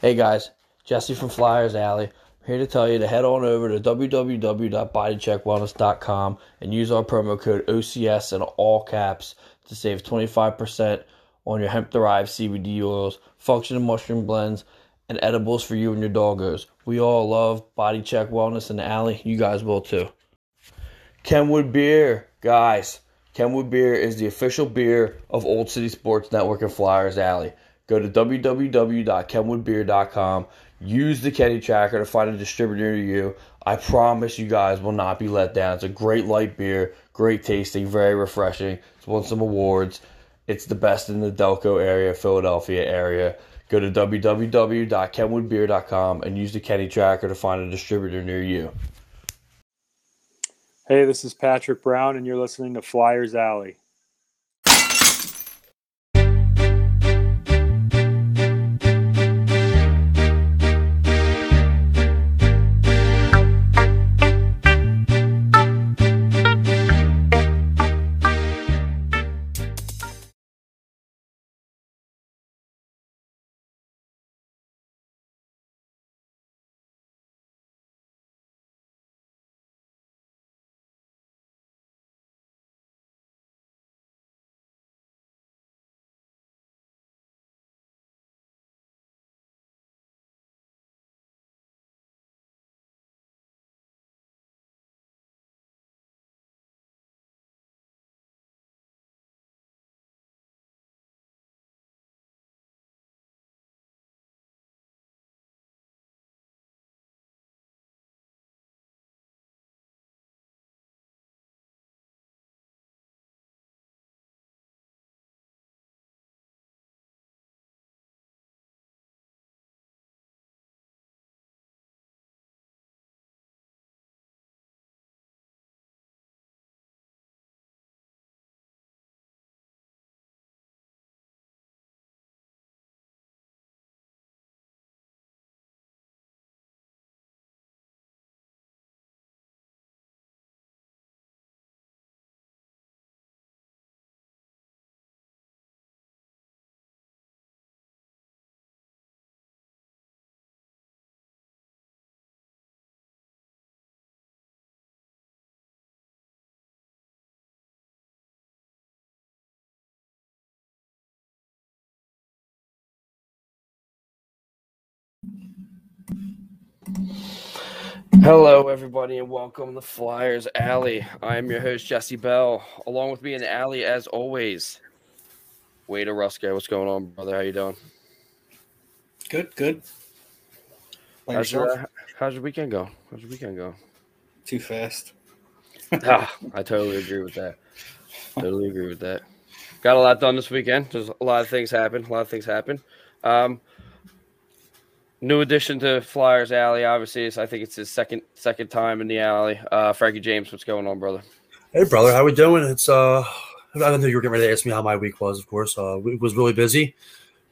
Hey guys, Jesse from Flyers Alley. I'm here to tell you to head on over to www.bodycheckwellness.com and use our promo code OCS in all caps to save 25% on your hemp derived CBD oils, functional mushroom blends, and edibles for you and your doggos. We all love Body Check Wellness in the Alley. You guys will too. Kenwood Beer, guys. Kenwood Beer is the official beer of Old City Sports Network and Flyers Alley. Go to www.kenwoodbeer.com. Use the Kenny Tracker to find a distributor near you. I promise you guys will not be let down. It's a great light beer, great tasting, very refreshing. It's won some awards. It's the best in the Delco area, Philadelphia area. Go to www.kenwoodbeer.com and use the Kenny Tracker to find a distributor near you. Hey, this is Patrick Brown, and you're listening to Flyers Alley. Hello, everybody, and welcome to Flyers Alley. I am your host, Jesse Bell. Along with me in the alley, as always, Wade Rusko. What's going on, brother? How you doing? Good, good. How's your, yourself? how's your weekend go? How's your weekend go? Too fast. ah, I totally agree with that. Totally agree with that. Got a lot done this weekend. There's a lot of things happen. A lot of things happen. Um, new addition to Flyers Alley. Obviously, it's, I think it's his second second time in the alley. Uh, Frankie James, what's going on, brother? Hey, brother, how we doing? It's uh, I don't know you were getting ready to ask me how my week was. Of course, uh, it was really busy.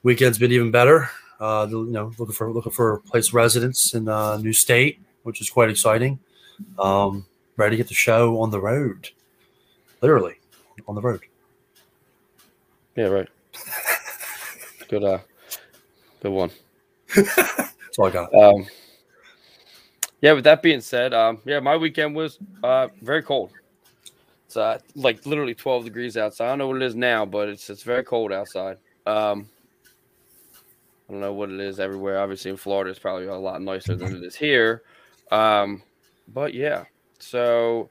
Weekend's been even better. Uh, you know, looking for looking for a place of residence in a new state, which is quite exciting. Um, ready to get the show on the road, literally on the road. Yeah, right. Good, uh, good one. That's all I got. Um, yeah, with that being said, um, yeah, my weekend was uh, very cold. It's uh, like literally 12 degrees outside. I don't know what it is now, but it's it's very cold outside. Um, I don't know what it is everywhere. Obviously, in Florida, it's probably a lot nicer than it is here. Um, but yeah, so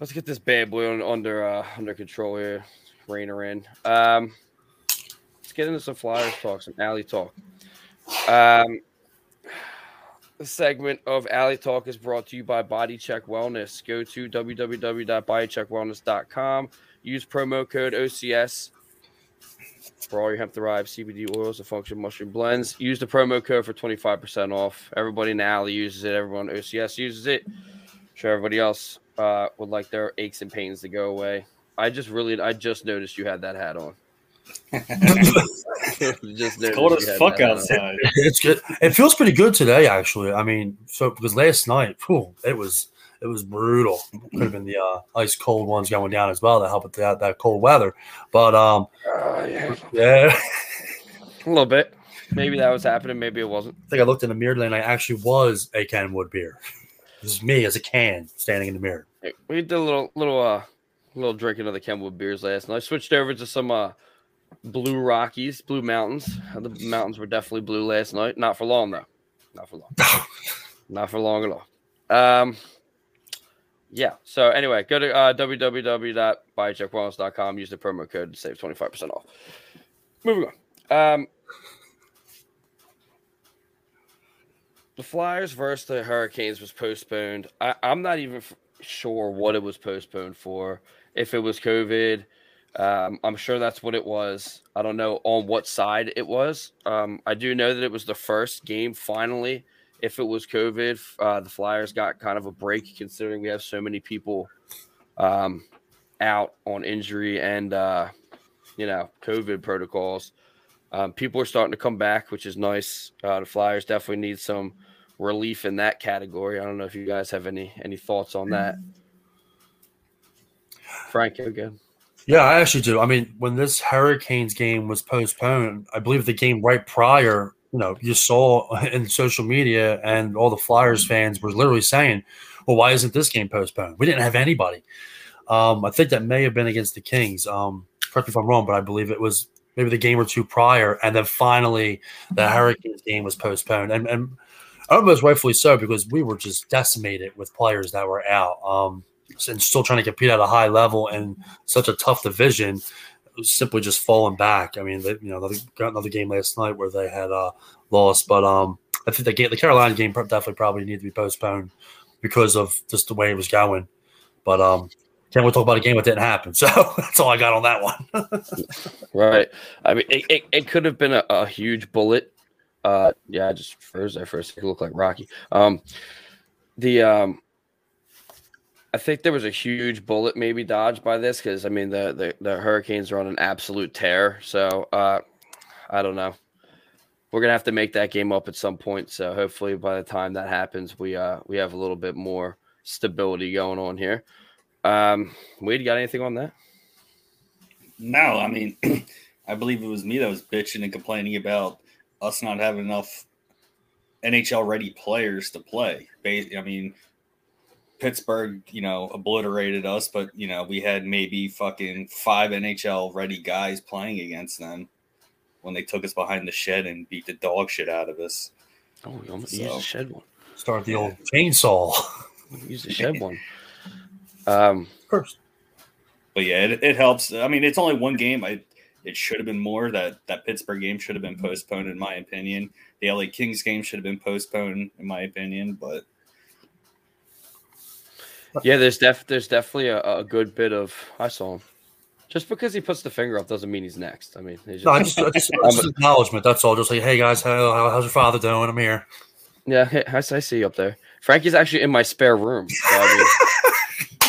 let's get this bad boy on, under uh, under control here. Rein her in. Um, let's get into some Flyers talk, some alley talk. Um, segment of Alley Talk is brought to you by Body Check Wellness. Go to www.bodycheckwellness.com. Use promo code OCS for all your hemp derived CBD oils and function mushroom blends. Use the promo code for 25% off. Everybody in the alley uses it. Everyone OCS uses it. I'm sure everybody else uh, would like their aches and pains to go away. I just really, I just noticed you had that hat on. Just It's cold as fuck that hat on. outside. It's good. It feels pretty good today, actually. I mean, so because last night, whew, it was it was brutal. Could have been the uh, ice cold ones going down as well to help with that, that cold weather. But um, Uh, yeah. yeah, A little bit. maybe that was happening. Maybe it wasn't. I think I looked in the mirror and I actually was a Kenwood beer. This is me as a can standing in the mirror. We did a little, little, uh, little drinking of the Kenwood beers last night. I switched over to some uh, Blue Rockies, Blue Mountains. Uh, The mountains were definitely blue last night. Not for long though. Not for long. Not for long at all. Um, yeah. So anyway, go to uh, www.buycheckwellness.com. Use the promo code to save twenty five percent off. Moving on. Um, the Flyers versus the Hurricanes was postponed. I, I'm not even f- sure what it was postponed for. If it was COVID, um, I'm sure that's what it was. I don't know on what side it was. Um, I do know that it was the first game finally. If it was COVID, uh, the Flyers got kind of a break considering we have so many people um, out on injury and uh, you know COVID protocols. Um, people are starting to come back, which is nice. Uh, the Flyers definitely need some relief in that category. I don't know if you guys have any any thoughts on that. Frank, again. Yeah, I actually do. I mean, when this Hurricanes game was postponed, I believe the game right prior, you know, you saw in social media and all the Flyers fans were literally saying, well, why isn't this game postponed? We didn't have anybody. Um, I think that may have been against the Kings. Um, correct me if I'm wrong, but I believe it was maybe the game or two prior. And then finally, the Hurricanes game was postponed. And, and almost rightfully so because we were just decimated with players that were out. Um, and still trying to compete at a high level and such a tough division, simply just falling back. I mean, they, you know, they got another game last night where they had uh, lost, but um, I think the game, the Carolina game, definitely probably needed to be postponed because of just the way it was going. But um, can't we talk about a game that didn't happen? So that's all I got on that one. Right. I mean, it, it, it could have been a, a huge bullet. Uh, yeah, I just for a second. It looked like Rocky. Um, the um, I think there was a huge bullet maybe dodged by this because I mean the, the the Hurricanes are on an absolute tear. So uh, I don't know. We're gonna have to make that game up at some point. So hopefully by the time that happens, we uh we have a little bit more stability going on here. Um, Wade, got anything on that? No, I mean, I believe it was me that was bitching and complaining about us not having enough NHL ready players to play. I mean, Pittsburgh, you know, obliterated us, but you know, we had maybe fucking five NHL ready guys playing against them when they took us behind the shed and beat the dog shit out of us. Oh, you almost used So- a shed one. Start the old chainsaw Use the shed one. Um, first. But yeah, it, it helps. I mean, it's only one game. I it should have been more. That that Pittsburgh game should have been postponed, in my opinion. The LA Kings game should have been postponed, in my opinion. But yeah, there's def there's definitely a, a good bit of I saw him. Just because he puts the finger up doesn't mean he's next. I mean, he's No, I just, just, just, acknowledgement. That's all. Just like, hey guys, how, how- how's your father doing? I'm here. yeah, I, I see you up there. Frankie's actually in my spare room. So, I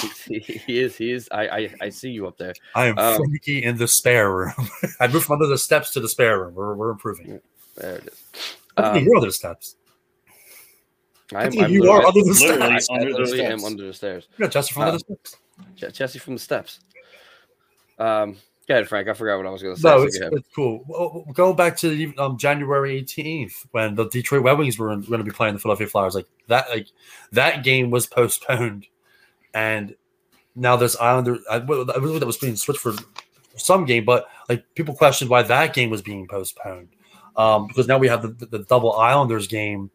mean, he, he is. He is. I, I I see you up there. I am Um, Frankie in the spare room. I moved from under the steps to the spare room. We're, we're improving. There it is. Um, you're under the steps. I'm, I'm you are under the literally steps. I, I under the literally am under the stairs. You're Jesse from under the steps. Je- Jesse from the steps. Um, go ahead, Frank. I forgot what I was going to say. No, so it's, it's cool. Well, going back to the, um, January 18th when the Detroit Red Wings were going to be playing the Philadelphia Flyers, like that, like that game was postponed, and now this Islander, I, I believe that was being switched for some game, but like people questioned why that game was being postponed um, because now we have the, the, the double Islanders game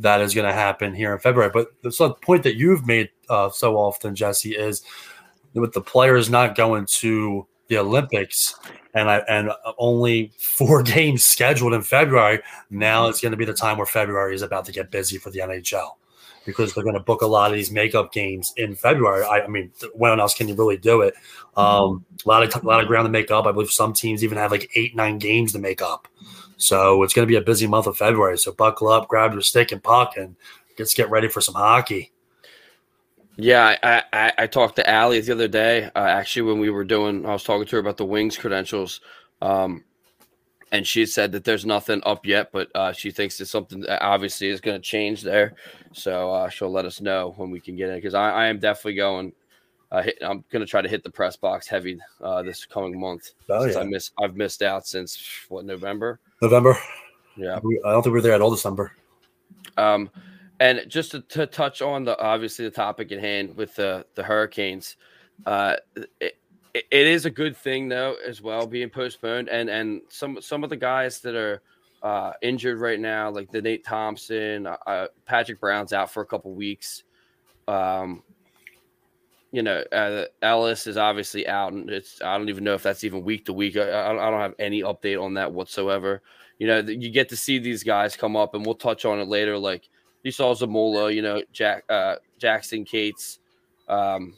that is going to happen here in February. But the point that you've made uh, so often, Jesse, is with the players not going to the Olympics and I and only four games scheduled in February. Now it's going to be the time where February is about to get busy for the NHL because they're going to book a lot of these makeup games in February. I, I mean, when else can you really do it? Um, a lot of a lot of ground to make up. I believe some teams even have like eight nine games to make up. So it's going to be a busy month of February. So buckle up, grab your stick and puck, and let's get ready for some hockey. Yeah, I, I, I talked to Allie the other day. Uh, actually, when we were doing, I was talking to her about the Wings credentials, um, and she said that there's nothing up yet, but uh, she thinks there's something that obviously is going to change there. So uh, she'll let us know when we can get in because I, I am definitely going. Uh, hit, I'm going to try to hit the press box heavy uh, this coming month. Oh since I yeah, miss I've missed out since what November. November. Yeah. We- I don't think we were there at all December. Um, and just to, to touch on the obviously the topic at hand with the the hurricanes, uh, it, it it is a good thing though as well being postponed, and and some some of the guys that are uh, injured right now, like the Nate Thompson, uh, uh, Patrick Brown's out for a couple weeks. Um, you know, uh, Ellis is obviously out, and it's I don't even know if that's even week to week. I, I don't have any update on that whatsoever. You know, you get to see these guys come up, and we'll touch on it later. Like you saw Zamula, you know, Jack uh, Jackson Cates, um,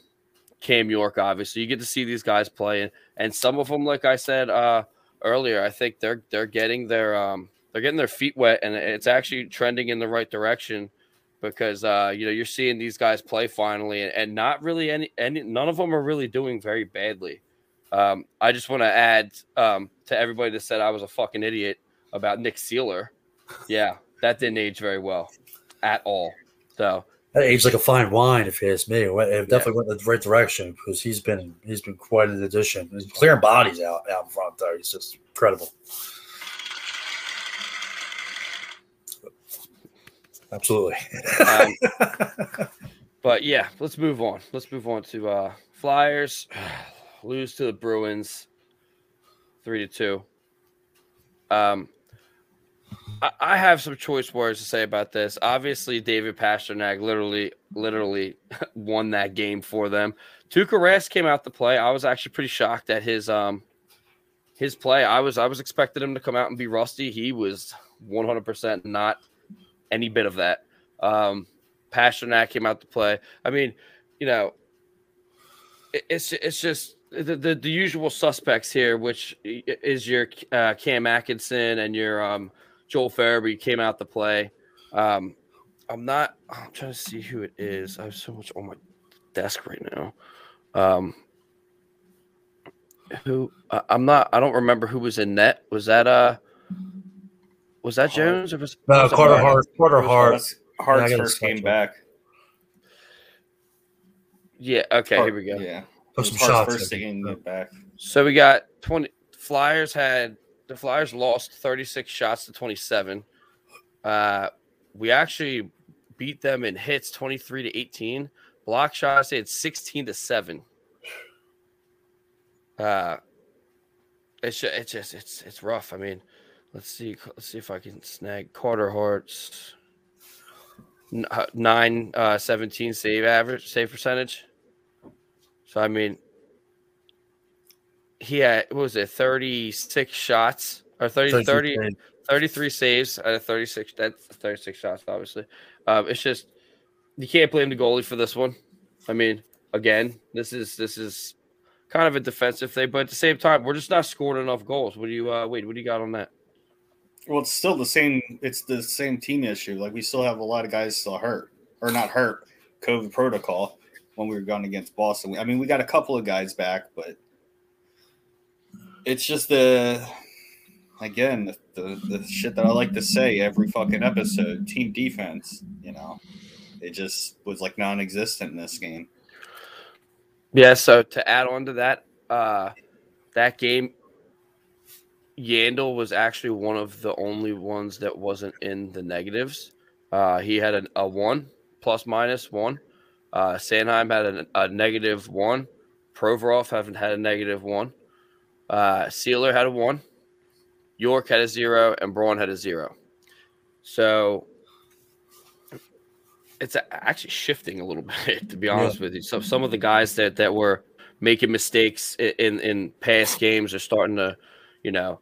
Cam York. Obviously, you get to see these guys play, and, and some of them, like I said uh, earlier, I think they're they're getting their um, they're getting their feet wet, and it's actually trending in the right direction because uh, you know you're seeing these guys play finally, and, and not really any any none of them are really doing very badly. Um, I just want to add um, to everybody that said I was a fucking idiot about Nick Seeler. Yeah, that didn't age very well at all. So That aged like a fine wine, if you ask me. It definitely went in the right direction because he's been he's been quite an addition. He's clearing bodies out out in front there. He's just incredible. Absolutely. Um, but yeah, let's move on. Let's move on to uh Flyers lose to the Bruins three to two. Um I, I have some choice words to say about this. Obviously, David Pastrnak literally, literally won that game for them. Tuukka Rask came out to play. I was actually pretty shocked at his um his play. I was I was expecting him to come out and be rusty. He was 100% not any bit of that. Um, Pastrnak came out to play. I mean, you know, it, it's it's just the, the the usual suspects here, which is your uh, Cam Atkinson and your um, Joel Farabee came out to play. Um, I'm not. I'm trying to see who it is. I have so much on my desk right now. Um, who I'm not. I don't remember who was in net. Was that uh? Was that Jones or was, No, was it Carter Hart? Hart. Carter Hart. Hart's, Hart's Yeah, I gotta first stop came back. Yeah. Okay. Hart, Here we go. Yeah, it Took was some shots. first I think. back. So we got 20 Flyers had the Flyers lost 36 shots to 27. Uh we actually beat them in hits 23 to 18. Block shots they had 16 to 7. Uh it's just, it's just it's it's rough. I mean, let's see let's see if I can snag Carter Hart's uh, 9 uh 17 save average save percentage. So I mean, he had what was it 36 shots or 30, 30 33 saves. out of 36 that's 36 shots obviously. Um, it's just you can't blame the goalie for this one. I mean again this is this is kind of a defensive thing but at the same time we're just not scoring enough goals. What do you uh wait what do you got on that Well, it's still the same. It's the same team issue. Like we still have a lot of guys still hurt or not hurt. COVID protocol when we were going against Boston. I mean, we got a couple of guys back, but it's just the again the, the, shit that I like to say every fucking episode. Team defense. You know, it just was like non-existent in this game. yeah so to add on to that uh that game Yandle was actually one of the only ones that wasn't in the negatives. Uh, he had a, a one plus minus one. Uh, Sanheim had a, a negative one. Provorov haven't had a negative one. Uh, Seeler had a one. York had a zero, and Braun had a zero. So it's actually shifting a little bit, to be honest with you. So some of the guys that that were making mistakes in in past games are starting to, you know,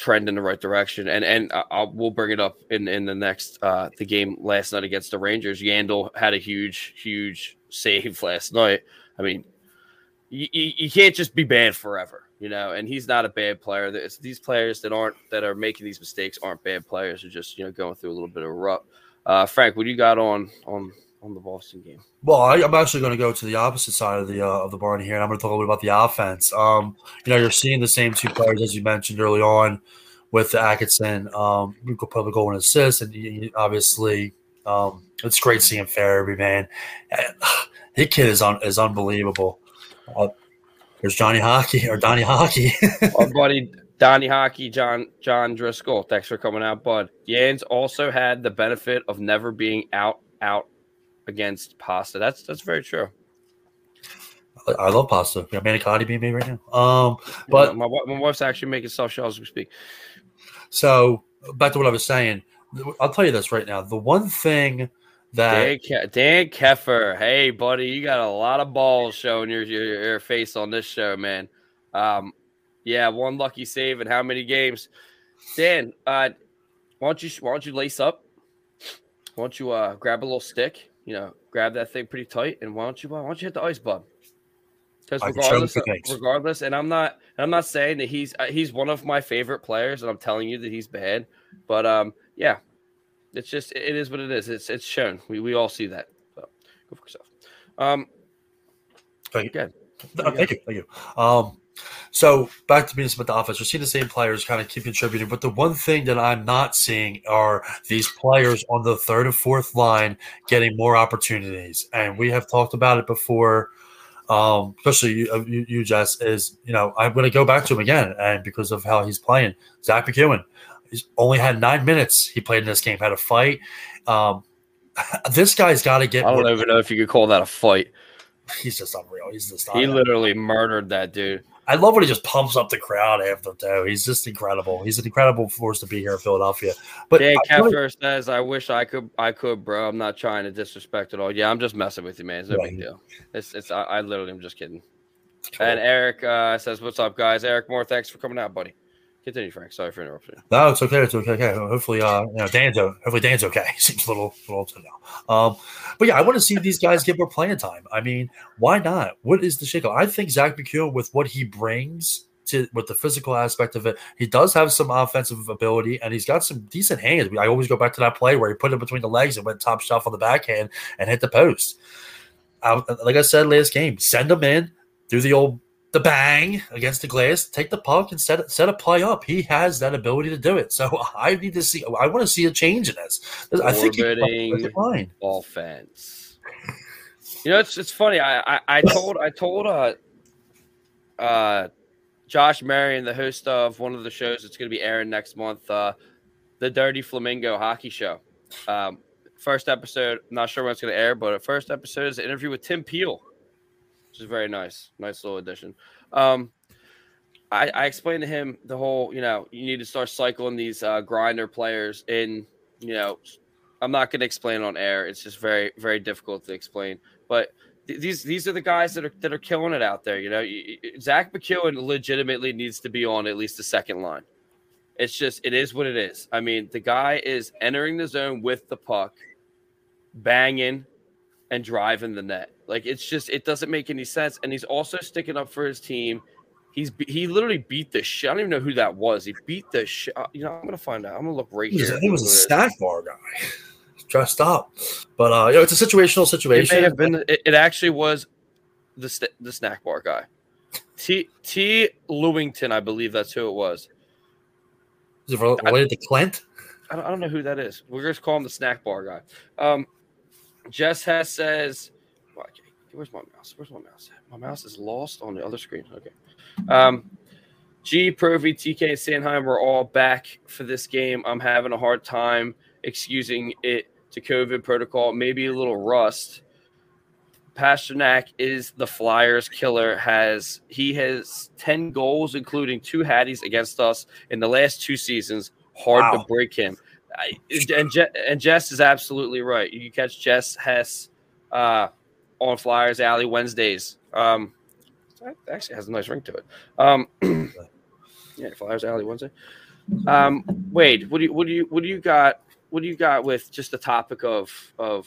trend in the right direction. And and I'll, we'll bring it up in in the next uh the game last night against the Rangers. Yandle had a huge huge save last night. I mean, you, you, can't just be bad forever, you know. And he's not a bad player. It's these players that aren't that are making these mistakes aren't bad players. They're just you know going through a little bit of a rut. Uh, Frank, what you got on on on the Boston game? Well, I, I'm actually going to go to the opposite side of the uh, of the barn here, and I'm going to talk a little bit about the offense. Um, you know, you're seeing the same two players as you mentioned early on with Atkinson, um, who could probably go and assist, and you- you- obviously, um, it's great seeing Farabee, man. His kid is un, is unbelievable. Uh, there's Johnny Hockey or Donnie Hockey. Our buddy Donnie Hockey, John John Driscoll. Thanks for coming out, bud. Yans also had the benefit of never being out out against Pasta. That's that's very true. I love pasta. Manicotti being made right now. Um, but my, my wife's actually making soft shells as we speak. So back to what I was saying. I'll tell you this right now. The one thing that Dan, Ke- Dan Keffer, hey buddy, you got a lot of balls showing your, your your face on this show, man. Um, yeah, one lucky save in how many games? Dan, uh, why don't you why don't you lace up? Why don't you uh grab a little stick? You know, grab that thing pretty tight, and why don't you why don't you hit the ice, bud? Because I can show regardless, regardless, and I'm not I'm not saying that he's uh, he's one of my favorite players, and I'm telling you that he's bad, but um, yeah, it's just it is what it is. It's it's shown. We we all see that. So go for yourself. Um, Thank you. good. Uh, Thank you. Thank you. Um, so back to being with the offense, we're seeing the same players kind of keep contributing, but the one thing that I'm not seeing are these players on the third and fourth line getting more opportunities, and we have talked about it before. Um, especially you, uh, you, you, Jess, is you know I'm going to go back to him again, and because of how he's playing, Zack MacEwen, he's only had nine minutes he played in this game, had a fight. Um, this guy's got to get. I don't more- even know if you could call that a fight. He's just unreal. He's just. He literally murdered that dude. I love when he just pumps up the crowd after too. He's just incredible. He's an incredible force to be here in Philadelphia. But Dan I really- says, "I wish I could. I could, bro. I'm not trying to disrespect at all. Yeah, I'm just messing with you, man. It's no Right. big deal. It's it's. I, I literally am just kidding." And Eric uh, says, "What's up, guys? Eric Moore, thanks for coming out, buddy. Continue, Frank. Sorry for interrupting. no, it's okay. It's okay. okay. Hopefully, uh, you know, Dan's hopefully Dan's okay. Seems a little, little upset now. Um, but yeah, I want to see these guys get more playing time. I mean, why not? What is the shakeup? I think Zack MacEwen with what he brings to with the physical aspect of it, he does have some offensive ability and he's got some decent hands. I always go back to that play where he put it between the legs and went top shelf on the backhand and hit the post. I, like I said last game, send him in, do the old the bang against the glass, take the puck and set set a play up. He has that ability to do it. So I need to see. I want to see a change in this. I think he can fine. Offense. You know, it's it's funny. I I, I told I told uh uh Josh Marion, the host of one of the shows that's going to be airing next month, uh, the Dirty Flamingo Hockey Show. Um, first episode, not sure when it's going to air, but the first episode is an interview with Tim Peel, which is very nice, nice little addition. Um, I, I explained to him the whole, you know, you need to start cycling these uh, grinder players in, you know, I'm not going to explain on air. It's just very, very difficult to explain. But th- these these are the guys that are that are killing it out there. You know, Zack MacEwen legitimately needs to be on at least the second line. It's just it is what it is. I mean, the guy is entering the zone with the puck, banging, and driving the net. Like it's just it doesn't make any sense. And he's also sticking up for his team. He's he literally beat the shit. I don't even know who that was. He beat the shit. You know, I'm gonna find out. I'm gonna look right He was, here. he was a who it is. snack bar guy, dressed up. But uh, you know, it's a situational situation. It may have been. It, it actually was the st- the snack bar guy, T T Lewington, I believe that's who it was. Is it rel- related to Clint? I don't, I don't know who that is. We're just call him the snack bar guy. Um, Jess Hess says, okay, "Where's my mouse? Where's my mouse? My mouse is lost on the other screen." Okay. Um, G, Provi, TK, and Sanheim were all back for this game. I'm having a hard time excusing it to COVID protocol. Maybe a little rust. Pastrnak is the Flyers killer. Has he has ten goals, including two hatties against us in the last two seasons. Hard Wow. to break him. I, and Je- and Jess is absolutely right. You catch Jess Hess uh, on Flyers Alley Wednesdays. Um, actually has a nice ring to it. Um, yeah, Flyers Alley Wednesday. Um, Wade, what do you what do you what do you got? What do you got with just the topic of of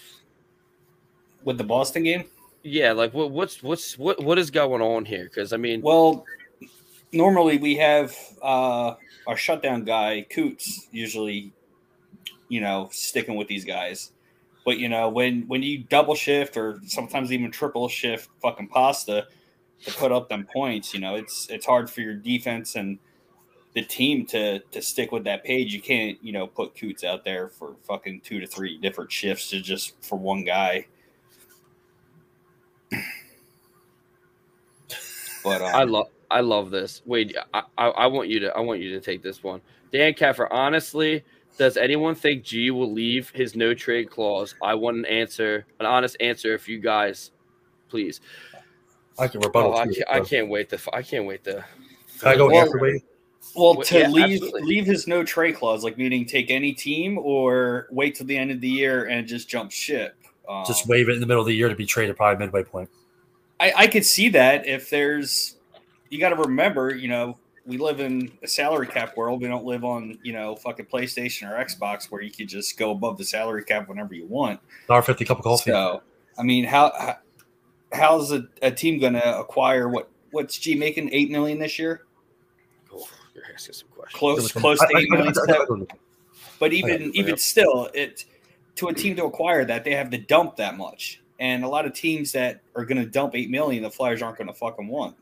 with the Boston game. yeah, like what what's what's what what is going on here? Because I mean, Well, normally we have uh, our shutdown guy Coots usually, you know, sticking with these guys. But you know, when when you double shift or sometimes even triple shift fucking pasta to put up them points, you know, it's it's hard for your defense and the team to to stick with that page. You can't, you know, put Coots out there for fucking two to three different shifts to just for one guy. But um, I love I love this. Wait, I, I, I want you to I want you to take this one. Dan Keffer, honestly, does anyone think G will leave his no trade clause? I want an answer, an honest answer, if you guys, please. I can rebuttal. Oh, I, to can't, it, I can't wait to. I can't wait to. Can I go Well, after wait? Well, Well, to yeah, leave absolutely. leave his no trade clause, like meaning take any team or wait till the end of the year and just jump ship. Um, Just wave it in the middle of the year to be traded probably midway point. I, I could see that if there's you got to remember, you know, we live in a salary cap world. We don't live on, you know, fucking PlayStation or Xbox where you could just go above the salary cap whenever you want. Dollar fifty cup of coffee. So, I mean, how, how how's a, a team going to acquire what what's G making eight million this year? Oh, you're asking some questions. Close, close to eight million. But even even still, it to a team to acquire that they have to dump that much, and a lot of teams that are going to dump eight million, the Flyers aren't going to fucking want.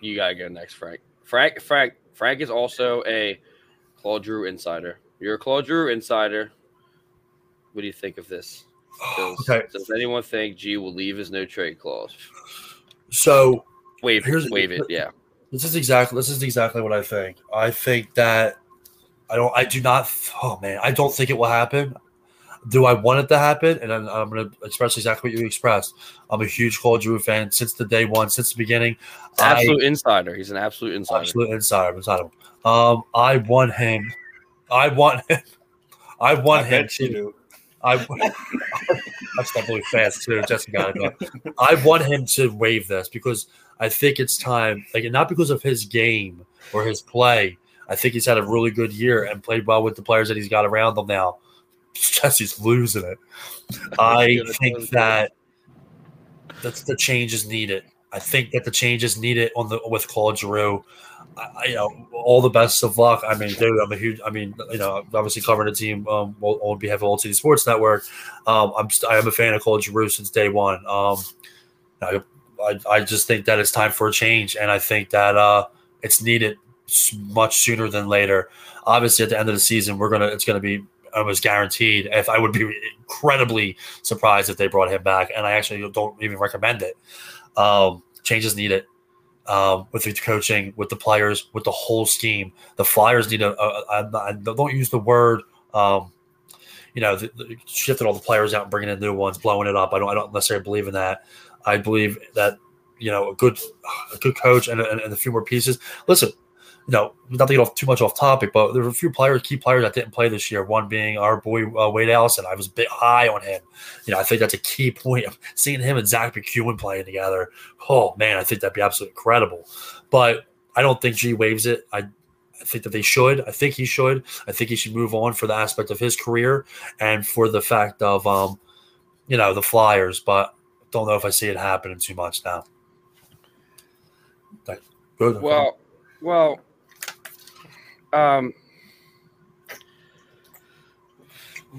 You gotta go next, Frank. Frank, Frank, Frank is also a Claude Giroux insider. You're a Claude Giroux insider. What do you think of this? Does, Okay. does anyone think G will leave his no trade clause? So Wave, Here's- wave it. Yeah. This is exactly this is exactly what I think. I think that I don't I do not oh man, I don't think it will happen. Do I want it to happen? And I'm, I'm going to express exactly what you expressed. I'm a huge Claude Giroux fan since the day one, since the beginning. I- Absolute insider. He's an absolute insider. absolute insider. inside him. Um, I want him. I want him. I want I him bet to. do. I, I stepped really fast too. Jesse got it. But I want him to waive this because I think it's time. Like not because of his game or his play. I think he's had a really good year and played well with the players that he's got around him now. Jesse's losing it. I think that that's the change is needed. I think that the change is needed on the with Claude Giroux. I, you know, all the best of luck. I mean, dude, I'm a huge. I mean, you know, obviously covering the team um, on behalf of Old City Sports Network. Um, I'm st- I am a fan of Claude Giroux since day one. Um, I, I I just think that it's time for a change, and I think that uh, it's needed much sooner than later. Obviously, at the end of the season, we're gonna it's gonna be almost guaranteed. If I would be incredibly surprised if they brought him back, and I actually don't even recommend it. Um, changes needed um, with the coaching, with the players, with the whole scheme. The Flyers need a. a, a, a don't use the word. Um, you know, the, the, shifting all the players out and bringing in new ones, blowing it up. I don't. I don't necessarily believe in that. I believe that you know a good, a good coach and, and, and a few more pieces. Listen, you know, not to get off too much off topic, but there were a few players, key players that didn't play this year. One being our boy uh, Wade Allison. I was a bit high on him. You know, I think that's a key point seeing him and Zack MacEwen playing together. Oh man, I think that'd be absolutely incredible. But I don't think G waves it. I, I think that they should. I think he should. I think he should move on for the aspect of his career and for the fact of um, you know, the Flyers. But don't know if I see it happening too much now. Good. Well, well, um,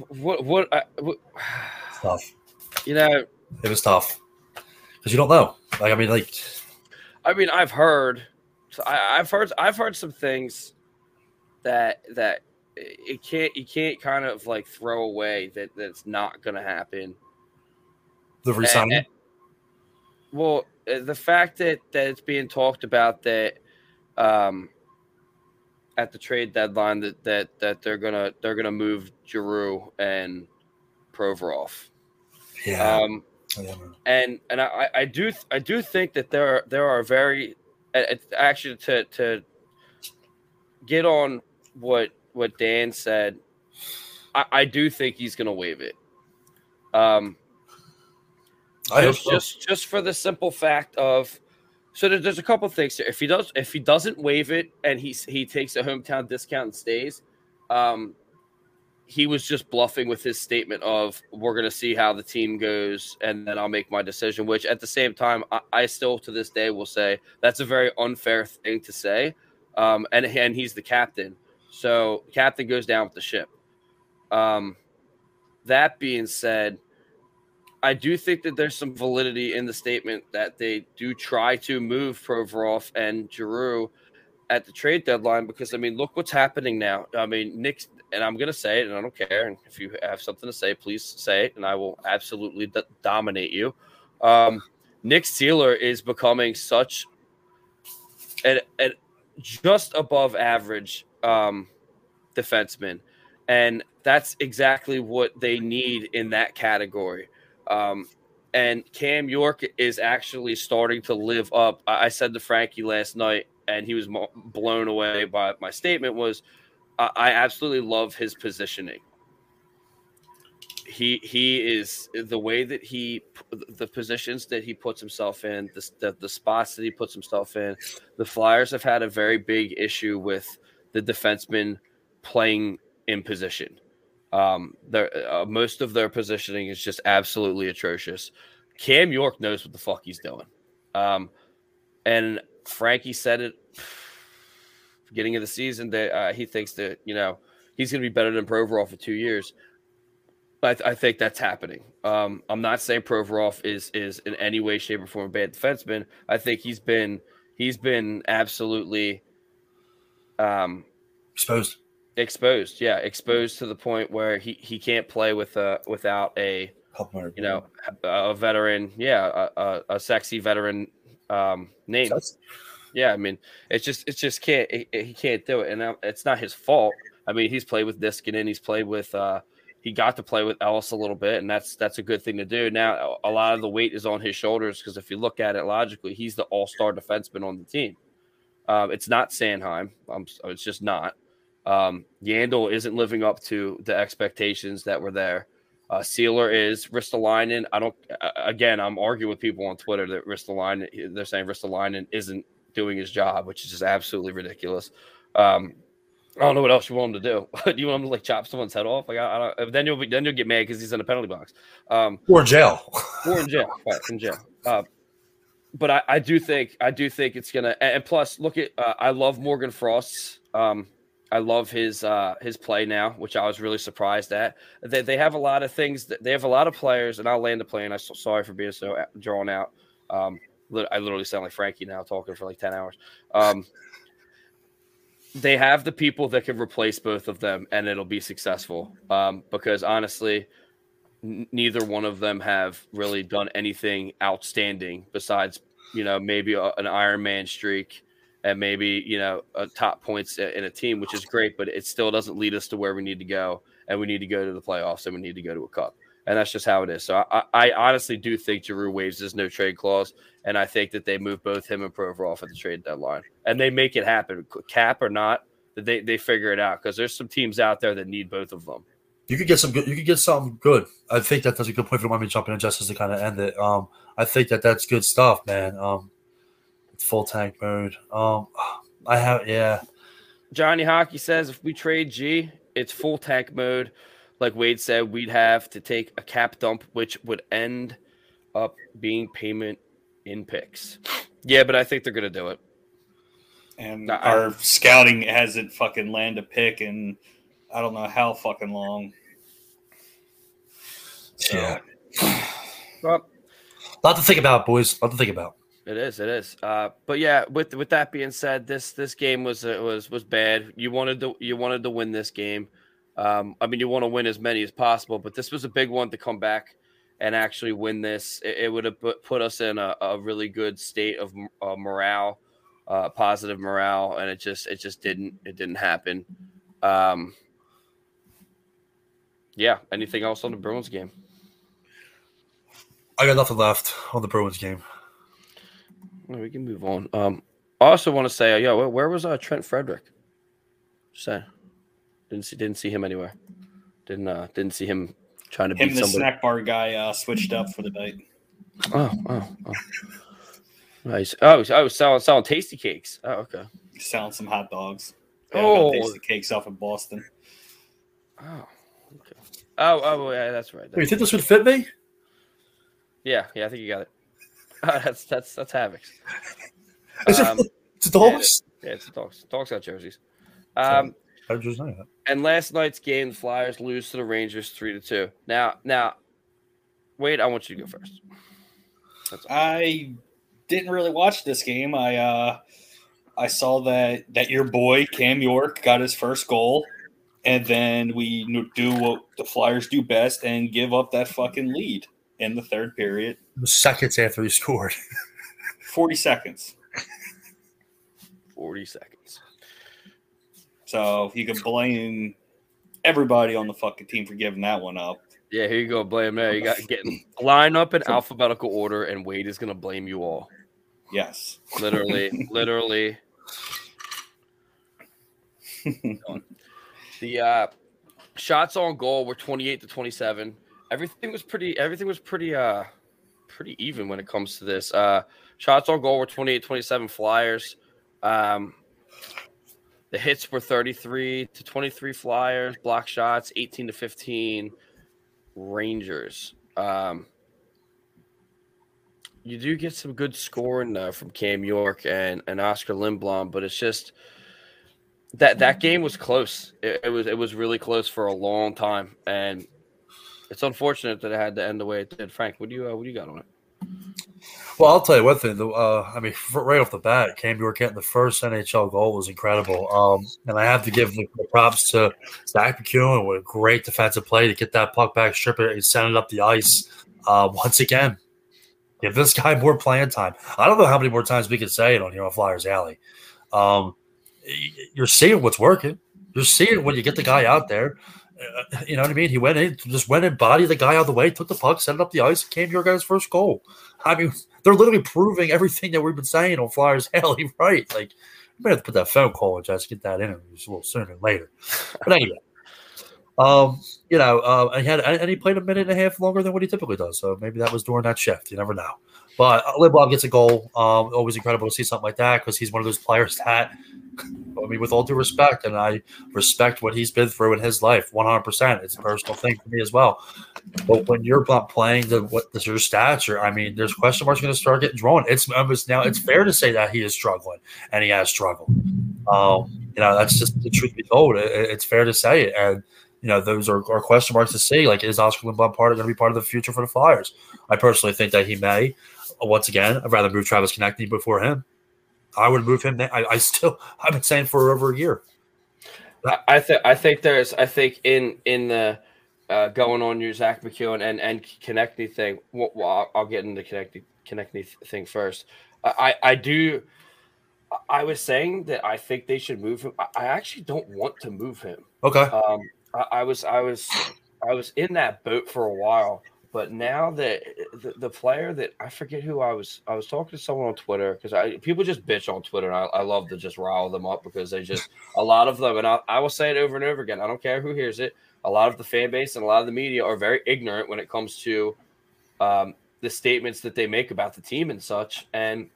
what, what, I, what tough. you know, It was tough because you don't know. Like I mean, like I mean, I've heard, I, I've heard, I've heard some things that that it can't, you can't kind of like throw away that that's not going to happen. the resigning. And- Well, uh, the fact that that it's being talked about that um at the trade deadline that that that they're gonna they're gonna move Giroux and Provorov. yeah. Um yeah, and and I, I do I do think that there are there are very actually to to get on what what Dan said, I, I do think he's gonna waive it. Um, I just, so. just just for the simple fact of so there, there's a couple things here. If he does if he doesn't waive it and he he takes a hometown discount and stays, um, he was just bluffing with his statement of we're going to see how the team goes and then I'll make my decision. Which at the same time, I, I still to this day will say that's a very unfair thing to say. Um, and and he's the captain, so captain goes down with the ship. Um, that being said, I do think that there's some validity in the statement that they do try to move Provorov and Giroux at the trade deadline because I mean, look what's happening now. I mean, Nick, and I'm gonna say it, and I don't care. And if you have something to say, please say it, and I will absolutely d- dominate you. Um, Nick Seeler is becoming such an, an just above average um, defenseman, and that's exactly what they need in that category. Um, and Cam York is actually starting to live up. I said to Frankie last night, and he was blown away by my statement. Was I I absolutely love his positioning. He he is the way that he the positions that he puts himself in, the, the the spots that he puts himself in. The Flyers have had a very big issue with the defenseman playing in position. Um, their uh, most of their positioning is just absolutely atrocious. Cam York knows what the fuck he's doing. Um, and Frankie said it beginning of the season that uh, he thinks that you know he's going to be better than Provorov for two years. I, th- I think that's happening. Um, I'm not saying Provorov is is in any way, shape, or form a bad defenseman. I think he's been he's been absolutely um, Exposed. Exposed. Yeah, exposed to the point where he, he can't play with a without a Help him out. you know a veteran. Yeah, a, a, a sexy veteran um, name. Yeah, I mean, it's just it's just can't he, he can't do it, and uh, it's not his fault. I mean, he's played with Niskanen, he's played with uh, he got to play with Ellis a little bit, and that's that's a good thing to do. Now, a lot of the weight is on his shoulders because if you look at it logically, he's the all star defenseman on the team. Um, it's not Sanheim. Um, it's just not. Um, Yandle isn't living up to the expectations that were there. Uh, Seeler is Ristolainen. I don't. Again, I'm arguing with people on Twitter that Ristolainen. They're saying Ristolainen isn't doing his job, which is just absolutely ridiculous. Um, I don't know what else you want him to do. do you want him to like chop someone's head off? Like I, I don't. Then you'll be, then you'll get mad because he's in a penalty box. Um, Or in jail. or in jail, right, in jail. Uh, but I, I do think I do think it's gonna. And and plus, look at uh, I love Morgan Frost's. Um, I love his uh, his play now, which I was really surprised at. They, they have a lot of things. That, they have a lot of players, and I'll land the plane. I'm so sorry for being so drawn out. Um, I literally sound like Frankie now, talking for like ten hours. Um, they have the people that can replace both of them, and it'll be successful. Um, because honestly, n- neither one of them have really done anything outstanding besides, you know, maybe a, an Iron Man streak and maybe you know a top points in a team, which is great, but it still doesn't lead us to where we need to go, and we need to go to the playoffs, and we need to go to a cup, and that's just how it is. So I, I honestly do think Giroux waves his no trade clause, and I think that they move both him and Provorov at the trade deadline, and they make it happen, cap or not. They they figure it out because there's some teams out there that need both of them. You could get some good. You could get something good. I think that that's a good point for me jumping in just as to kind of end it. Um, I think that that's good stuff, man. Um, full tank mode. Um, I have yeah. Johnny Hockey says if we trade G, it's full tank mode. Like Wade said, we'd have to take a cap dump, which would end up being payment in picks. Yeah, but I think they're gonna do it. And Nah, I- our scouting hasn't fucking land a pick in I don't know how fucking long. So, Yeah. Well, lot to think about, boys. lot to think about. It is, it is. Uh, but yeah, with with that being said, this this game was uh, was was bad. You wanted to you wanted to win this game. Um, I mean, you want to win as many as possible, but this was a big one to come back and actually win this. It, it would have put, us in a, a really good state of uh, morale, uh, positive morale, and it just it just didn't it didn't happen. Um, yeah. Anything else on the Bruins game? I got nothing left on the Bruins game. Well, we can move on. Um, I also want to say, uh, yo, where, where was uh, Trent Frederic? Just saying, didn't see didn't see him anywhere. Didn't uh, didn't see him trying to him beat the somebody. snack bar guy uh, switched up for the night. Oh, oh, oh. Nice. Oh, I was selling selling tasty cakes. Oh, okay. Selling some hot dogs. Oh. Oh, tasty cakes off in Boston. Oh, okay. Oh, oh, yeah, that's right. You think this would fit me? Yeah, yeah, I think you got it. that's that's that's Havoc's. Is it- Um, It's a dogs. yeah, it's the dogs. Dogs got jerseys. Um, I just know that. and last night's game, the Flyers lose to the Rangers three to two. Now, now, wait, I want you to go first. That's all. I didn't really watch this game. I uh, I saw that that your boy Cam York got his first goal, and then we do what the Flyers do best and give up that fucking lead. In the third period. Seconds after he scored. 40 seconds. 40 seconds. So you can blame everybody on the fucking team for giving that one up. Yeah, here you go. Blame there. You got getting line up in alphabetical order, and Wade is gonna blame you all. Yes. Literally, literally. The uh, shots on goal were 28 to 27. Everything was pretty. Everything was pretty. Uh, pretty even when it comes to this. Uh, shots on goal were 28 27 Flyers. Um, the hits were 33 to 23 Flyers. Block shots 18 to 15 Rangers. Um, you do get some good scoring uh, from Cam York and, and Oskar Lindblom, but it's just that that game was close. It, it was it was really close for a long time, and it's unfortunate that it had to end the way it did. Frank, what do you uh, what do you got on it? Well, I'll tell you one thing. The, uh, I mean, right off the bat, Cam York getting the first NHL goal was incredible. Um, and I have to give the, the props to Zack MacEwen with a great defensive play to get that puck back, strip it, and send it up the ice. Uh, once again, give this guy more playing time. I don't know how many more times we can say it on here on Flyers Alley. Um, you're seeing what's working. You're seeing when you get the guy out there. You know what I mean? He went in, just went and bodied the guy out of the way, took the puck, set it up the ice, came to your guy's first goal. I mean, they're literally proving everything that we've been saying on Flyers Alley, right? Like, we might have to put that phone call and just get that in a little sooner than later. But anyway, um, you know, uh, he had and he played a minute and a half longer than what he typically does. So maybe that was during that shift. You never know. But uh, Lindblom gets a goal. Um, always incredible to see something like that because he's one of those players that, I mean, with all due respect, and I respect what he's been through in his life, one hundred percent. It's a personal thing for me as well. But when you're not playing the what the, your stature, I mean, there's question marks going to start getting drawn. It's almost now. It's fair to say that he is struggling, and he has struggled. Um, you know, that's just the truth be told. It, it's fair to say it, and you know, those are, are question marks to see. Like, is Oskar Lindblom part going to be part of the future for the Flyers? I personally think that he may. Once again, I'd rather move Travis Konecny before him. I would move him. I, I still, I've been saying for over a year. I, think I think there's I think in in the uh, going on your Zack MacEwen and and Konecny thing. Well, I'll, I'll, get into Konecny thing first. I I do. I was saying that I think they should move him. I actually don't want to move him. Okay. Um, I, I was I was I was in that boat for a while but now that the, the, player that I forget who I was, I was talking to someone on Twitter because I people just bitch on Twitter. And I, I love to just rile them up because they just a lot of them, and I, I will say it over and over again. I don't care who hears it. A lot of the fan base and a lot of the media are very ignorant when it comes to um, the statements that they make about the team and such. And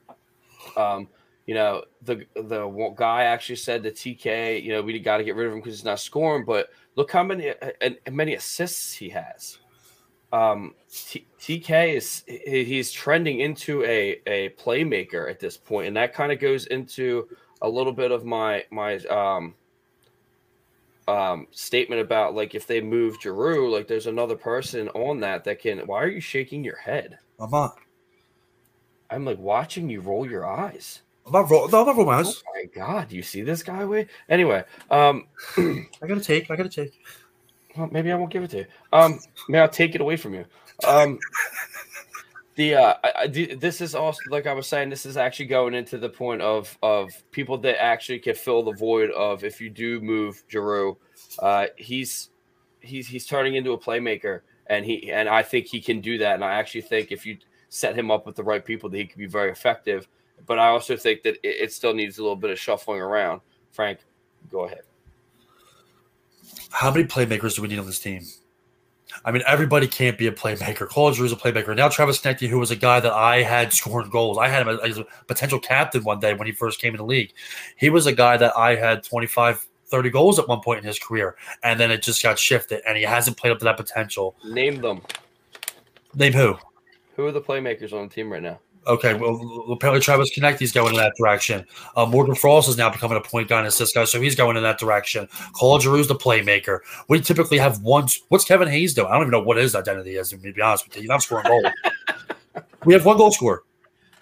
um, you know, the the guy actually said that TK, you know, we got to get rid of him because he's not scoring. But look how many uh, many assists he has um, T- TK is he's trending into a a playmaker at this point, and that kind of goes into a little bit of my my um um statement about like if they move Giroux, like there's another person on that that can. Why are you shaking your head? I'm not. I'm like watching you roll your eyes. I'm not roll. No, I'm not rolling my eyes. Oh my god, do you see this guy? Way anyway. Um, I gotta take. I gotta take. Well, maybe I won't give it to you. Um, I'll take it away from you. Um, the uh, I, I, this is also like I was saying. This is actually going into the point of of people that actually can fill the void of if you do move Giroux. Uh, he's he's he's turning into a playmaker, and he and I think he can do that. And I actually think if you set him up with the right people, that he could be very effective. But I also think that it, it still needs a little bit of shuffling around. Frank, go ahead how many playmakers do we need on this team? I mean, everybody can't be a playmaker. Claude Giroux is a playmaker. Now Travis Konecny, who was a guy that I had scored goals. I had him as a potential captain one day when he first came in the league. He was a guy that I had 25, 30 goals at one point in his career. And then it just got shifted, and he hasn't played up to that potential. Name them. Name who? Who are the playmakers on the team right now? Okay, well, apparently Travis Konecny's going in that direction. Uh, Morgan Frost is now becoming a point guy and assist guy, so he's going in that direction. Claude Giroux's the playmaker. We typically have one. What's Kevin Hayes doing? I don't even know what his identity is, to be honest with you. He's not scoring goals. we have one goal scorer.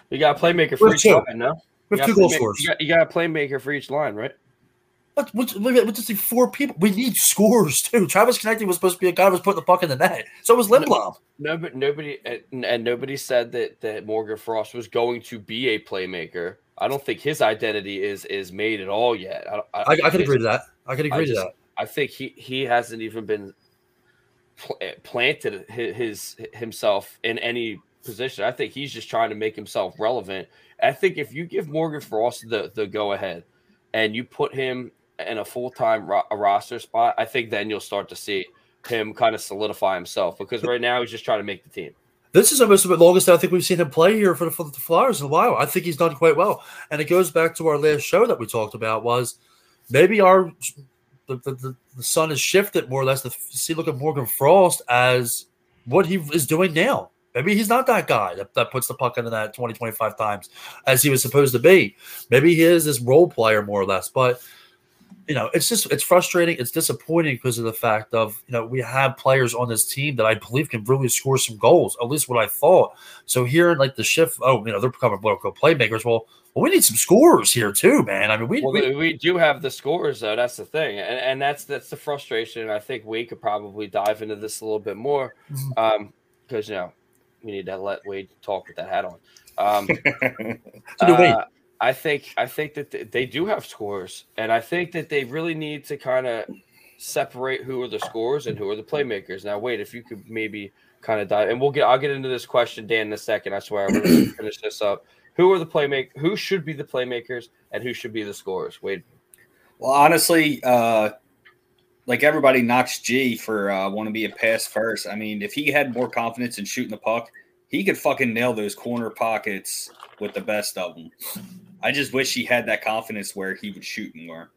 You got a playmaker for each two. line, no? We have two goal scorers. You got, you got, a playmaker for each line, right? But we, we, just four people. We need scores too. Travis Konecny was supposed to be a guy who was putting the puck in the net. So was Lindblom. No, but nobody and, and nobody said that that Morgan Frost was going to be a playmaker. I don't think his identity is is made at all yet. I, I, I could agree to that. I could agree I just, to that. I think he he hasn't even been pl- eh, planted his, his himself in any position. I think he's just trying to make himself relevant. I think if you give Morgan Frost the the go ahead and you put him in a full time ro- roster spot, I think then you'll start to see him kind of solidify himself because right now he's just trying to make the team. This is almost the longest I think we've seen him play here for the, for the Flyers in a while. I think he's done quite well, and it goes back to our last show that we talked about was maybe our the, the, the sun has shifted more or less to see look at Morgan Frost as what he is doing now. Maybe he's not that guy that, that puts the puck into that 20, 25 times as he was supposed to be. Maybe he is this role player more or less, but you know, it's just it's frustrating. It's disappointing because of the fact of you know we have players on this team that I believe can really score some goals. At least what I thought. So here, in like the shift, oh, you know, they're becoming local playmakers. Well, well, we need some scores here too, man. I mean, we well, we, we, do have the scores though. That's the thing, and, and that's that's the frustration. I think we could probably dive into this a little bit more, Mhm. um, because you know we need to let Wade talk with that hat on. Um, Wade. uh, I think I think that th- they do have scores, and I think that they really need to kind of separate who are the scores and who are the playmakers. Now, wait, if you could maybe kind of dive, and we'll get I'll get into this question, Dan, in a second. I swear, I'm going to finish this up. Who are the playmak? Who should be the playmakers, and who should be the scorers? Wade. Well, honestly, uh, like everybody knocks G for uh, want to be a pass first. I mean, if he had more confidence in shooting the puck, he could fucking nail those corner pockets with the best of them. I just wish he had that confidence where he would shoot more.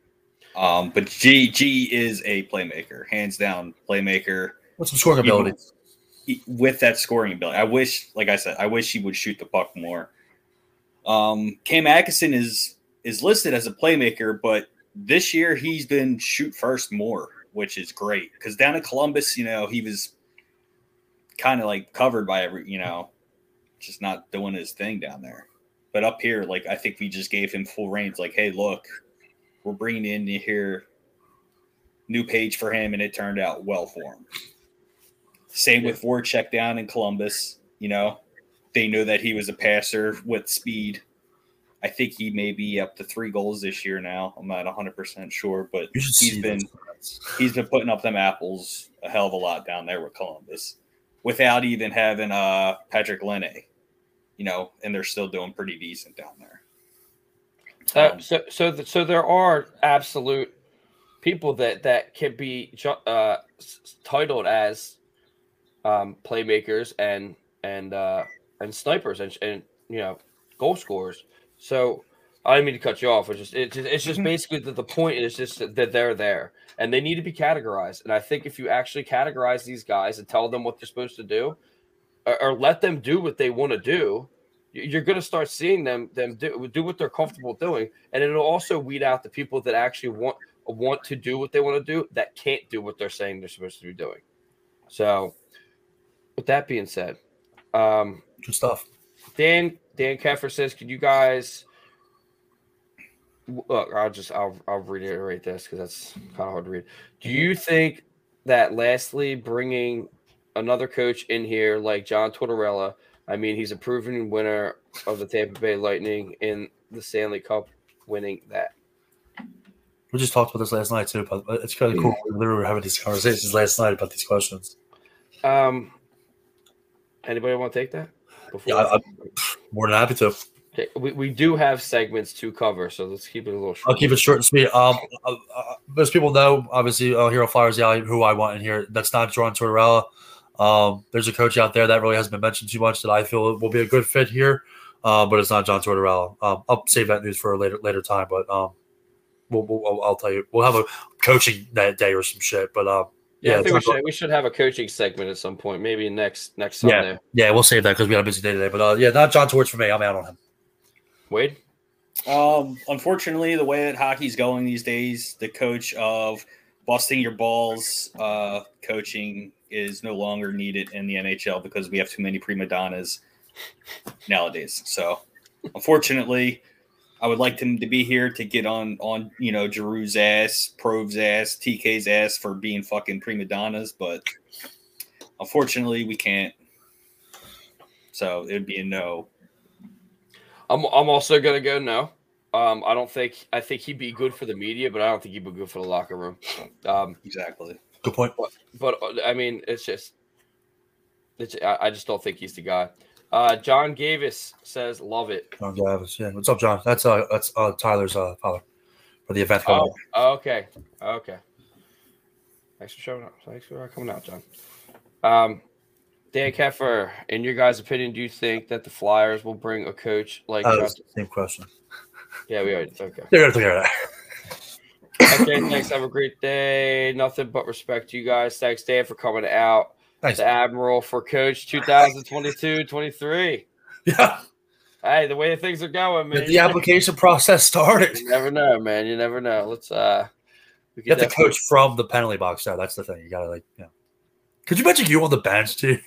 Um, but G G is a playmaker, hands down playmaker what's some scoring ability? he- with that scoring ability. I wish, like I said, I wish he would shoot the puck more. Um, Cam Atkinson is is listed as a playmaker, but this year he's been shoot first more, which is great. Because down in Columbus, you know, he was kind of like covered by every, you know, just not doing his thing down there. But up here, like I think we just gave him full reins. Like, hey, look, we're bringing in here new page for him, and it turned out well for him. Same with Voracek down in Columbus. You know, they know that he was a passer with speed. I think he may be up to three goals this year now. I'm not 100 percent sure, but he's been he's been putting up them apples a hell of a lot down there with Columbus, without even having uh Patrik Laine. You know, and they're still doing pretty decent down there. Uh, Um, so so th- so there are absolute people that that can be uh, titled as um, playmakers and and uh, and snipers and and you know goal scorers. So I didn't mean to cut you off. It's just it's just, it's just Mhm. basically that the point is just that they're there and they need to be categorized. And I think if you actually categorize these guys and tell them what they're supposed to do, or, or let them do what they want to do, you- you're going to start seeing them them do, do what they're comfortable doing, and it'll also weed out the people that actually want want to do what they want to do that can't do what they're saying they're supposed to be doing. So, with that being said, um, Good stuff. Dan Dan Keffer says, "Can you guys?" Look, I'll just I'll I'll reiterate this because that's kind of hard to read. Do you think that lastly, bringing another coach in here like John Tortorella? I mean, he's a proven winner of the Tampa Bay Lightning in the Stanley Cup, winning that. We just talked about this last night too, but it's kind of cool. We literally were having these conversations last night about these questions. Um, anybody want to take that? Before Yeah, I, I'm more than happy to. Okay, we, we do have segments to cover, so let's keep it a little short. I'll keep it short and sweet. Um, uh, uh, most people know, obviously, uh, Hero Flyers Alley, who I want in here. That's not John Tortorella. Um, there's a coach out there that really hasn't been mentioned too much that I feel will be a good fit here, uh, but it's not John Tortorella. Um, I'll save that news for a later later time, but um, we'll, we'll, I'll- tell you, we'll have a coaching that day or some shit. But um, Yeah, Yeah, I think we should we should have a coaching segment at some point, maybe next next Yeah. Sunday. yeah, we'll save that because we had a busy day today. But uh, yeah, not John Torts for me. I'm out on him. Wade, Um, unfortunately, the way that hockey's going these days, the coach of busting your balls uh, coaching is no longer needed in the NHL because we have too many prima donnas nowadays. So, unfortunately, I would like him to be here to get on on you know Giroux's ass, Provy's ass, TK's ass for being fucking prima donnas, but unfortunately we can't. So it would be a no. I'm I'm also gonna go no. Um, I don't think I think he'd be good for the media, but I don't think he'd be good for the locker room. Um, Exactly. Good point. but uh, I mean, it's just, it's I, I just don't think he's the guy. Uh, John Gavis says, "Love it." John Gavis. Yeah. What's up, John? That's uh that's uh Tyler's uh father for the event coming Oh, up. okay, okay. Thanks for showing up. Thanks for coming out, John. Um, Dan Keffer, in your guys' opinion, do you think that the Flyers will bring a coach like? Uh, same question. yeah, we already. Okay. They're gonna figure it out. Okay. thanks. Have a great day. Nothing but respect to you guys. Thanks, Dan, for coming out. Thanks. The Admiral for Coach 2022-23. Yeah. Hey, the way things are going, man. Get the application process started. You never know, man. You never know. Let's uh we to definitely- coach from the penalty box there. That's the thing. You gotta like, you know. Could you imagine you on the bench too?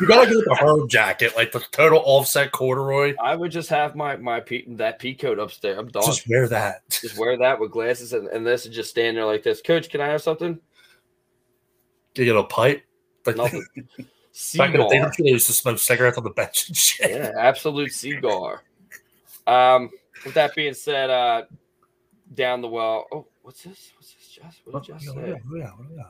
You gotta get the herb jacket, like the total offset corduroy. I would just have my my P, that pea coat upstairs. I'm done. Just wear that. Just wear that with glasses and, and this and just stand there like this. Coach, can I have something? You get a pipe. Like Nothing. back in the day, Cigar. they used to smoke cigarettes on the bench and shit. Yeah, absolute cigar. Um, with that being said, uh down the well. Oh, what's this? What's this, Jess? What Oh, did Jess yeah, say? yeah, yeah.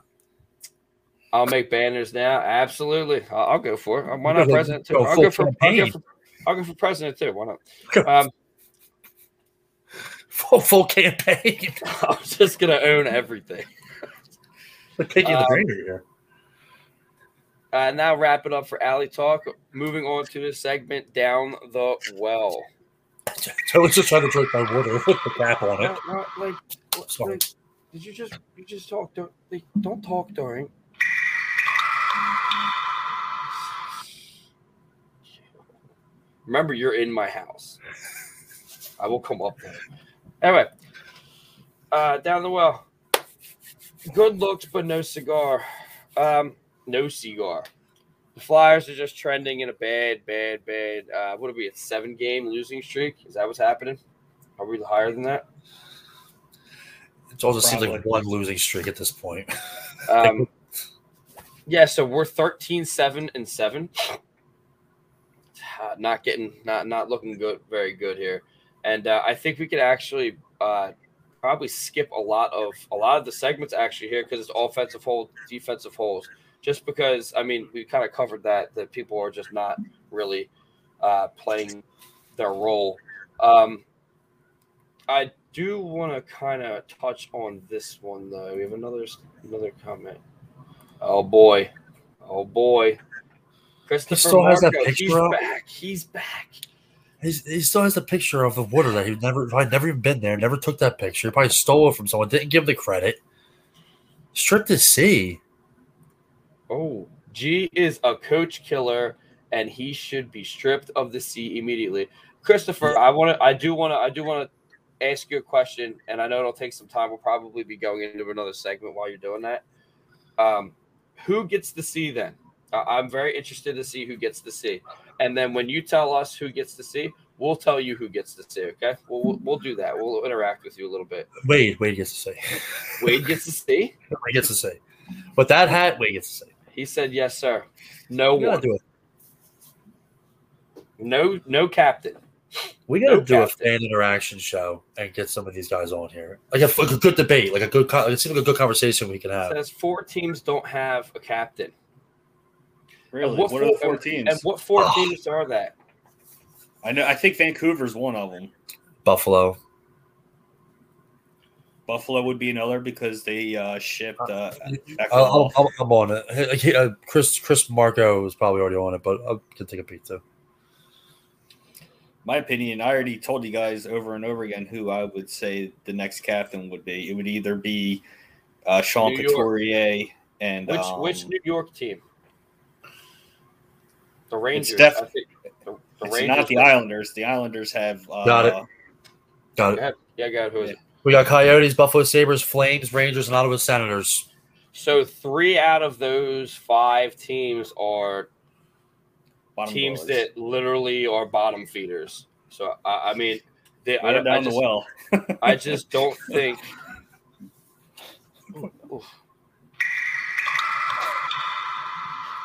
I'll make banners now. Absolutely, I'll, I'll go for it. Why not gotta president too? go I'll go for, I'll go campaign. for I'll go for president too. Why not? Go. Um, Full, full campaign. I'm just gonna own everything. Like taking the Um, trainer here. Uh, now wrap it up for Alley Talk. Moving on to the segment down the well. I was just trying to drink my water with the cap on it. No, no, like, Sorry. like, did you just you just talk? Don't like, don't talk during. Remember, you're in my house. I will come up there. Anyway, uh, down the well. Good looks, but no cigar. Um, no cigar. The Flyers are just trending in a bad, bad, bad. Uh, what are we? A seven-game losing streak? Is that what's happening? Are we higher than that? It also seems like one losing streak at this point. Um, yeah, so we're 13 7 and 7. Uh, not getting not not looking good very good here. And uh, I think we could actually uh, probably skip a lot of a lot of the segments actually here because it's offensive hold, defensive holes. Just because I mean we kind of covered that that people are just not really uh, playing their role. Um, I do want to kind of touch on this one though. We have another another comment. Oh boy, oh boy. Christopher still has that picture he's up? back. He's back. He's, he still has the picture of the water that he never, probably never even been there, never took that picture, probably stole it from someone, didn't give the credit. Stripped his C. Oh, G is a coach killer, and he should be stripped of the C immediately. Christopher, I want to, I do want to, I do want to ask you a question, and I know it'll take some time. We'll probably be going into another segment while you're doing that. Um, who gets the C then? I'm very interested to see who gets the C, and then when you tell us who gets the C, we'll tell you who gets the C. Okay, we'll we'll, we'll do that. We'll interact with you a little bit. Wade, Wade gets to say. Wade gets the C. Wade gets to say. But that hat, Wade gets to say. He said yes, sir. No We one. do it. No, no captain. We gotta No do a fan interaction show and get some of these guys on here, like a, like a good debate, like a good. It seems like a good conversation we can have. Says four teams don't have a captain. Really? And What, are the four- four teams? And what four Oh. teams are that? I know. I think Vancouver's one of them. Buffalo. Buffalo would be another because they uh, shipped. Uh, Eichel I'll, I'll, I'm on it. Hey, hey, uh, Chris Chris Marco is probably already on it, but I can take a peek too. my opinion, I already told you guys over and over again who I would say the next captain would be. It would either be uh, Sean New York. Couturier and Which um, which New York team? The Rangers. def- I think the, the it's Rangers. not the Islanders. The Islanders have uh, Got it. Got it. ahead. Yeah, go ahead. Who is Yeah. it? We got Coyotes, Buffalo Sabres, Flames, Rangers, and Ottawa Senators. So three out of those five teams are bottom teams dwellers. that literally are bottom feeders. So I, I mean, They, I, Right don't- I just, the well. I just don't think.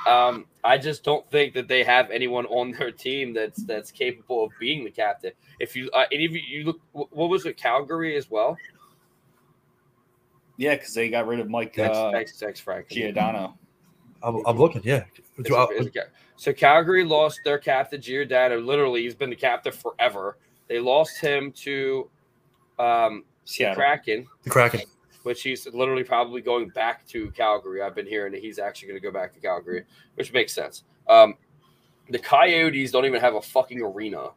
Um, I just don't think that they have anyone on their team that's that's capable of being the captain. If you uh, and if you, you look, what was it, Calgary as well? Yeah, because they got rid of Mike Thanks, uh, thanks, thanks, Frank. Giordano. I'm, I'm looking. Yeah. Is it- is it So Calgary lost their captain Giordano. Literally, he's been the captain forever. They lost him to um, Seattle. Kraken. The Kraken. Which he's literally probably going back to Calgary. I've been hearing that he's actually going to go back to Calgary, which makes sense. Um, the Coyotes don't even have a fucking arena.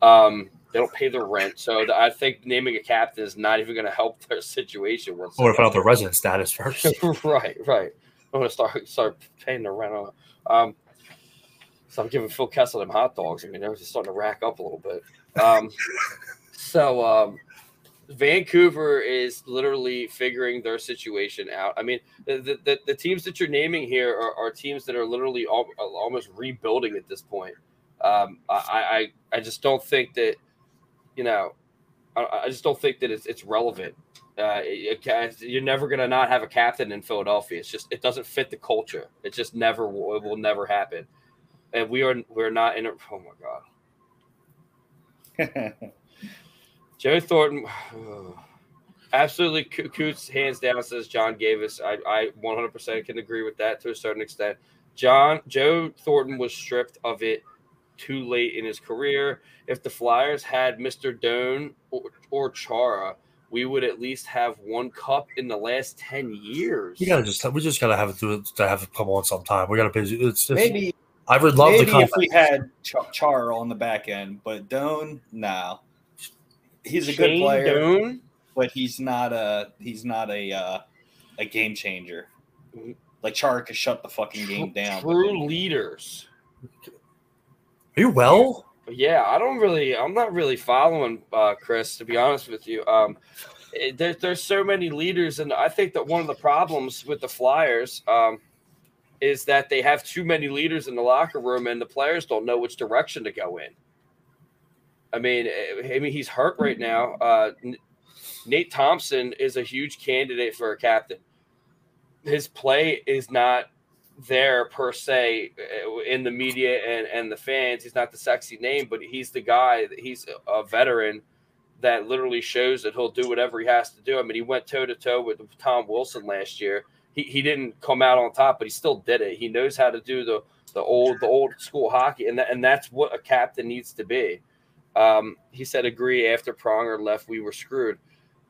Um, they don't pay their rent, so the, I think naming a captain is not even going to help their situation. I want to find out their resident status first. right, right. I'm going to start start paying the rent on. Um, so I'm giving Phil Kessel them hot dogs. I mean, they're just starting to rack up a little bit. Um, so um, Vancouver is literally figuring their situation out. I mean, the, the, the, teams that you're naming here are, are teams that are literally al- almost rebuilding at this point. Um, I, I, I just don't think that, you know, I, I just don't think that it's, it's relevant. Uh, it- you're never to not have a captain in Philadelphia. It's just, it doesn't fit the culture. It just never, will, it will never happen. And we are, we're not in a, oh my God. Joe Thornton, absolutely Coots, hands down, says John Gavis. I, I 100% can agree with that to a certain extent. John Joe Thornton was stripped of it too late in his career. If the Flyers had Mr. Doan or, or Chara, we would at least have one cup in the last 10 years. We gotta just we just gotta have it do to have it come on sometime. We gotta pay. It's, it's maybe I would love maybe the if we had Ch- Char on the back end, but Doan, no. He's a good player, Doan? but he's not a he's not a uh, a game changer. Like Char could shut the fucking game down. but True leaders. Are you well? Yeah, I don't really. I'm not really following uh, Chris, to be honest with you. Um, it, there, there's so many leaders, and I think that one of the problems with the Flyers um, is that they have too many leaders in the locker room, and the players don't know which direction to go in. I mean, I mean, he's hurt right now. Uh, Nate Thompson is a huge candidate for a captain. His play is not there per se uh, in the media and, and the fans. He's not the sexy name, but he's the guy. that He's a veteran that literally shows that he'll do whatever he has to do. I mean, he went toe to toe with Tom Wilson last year. He, he didn't come out on top, but he still did it. He knows how to do the the old the old school hockey, and that, and that's what a captain needs to be. Um, he said, "Agree." After Pronger left, we were screwed.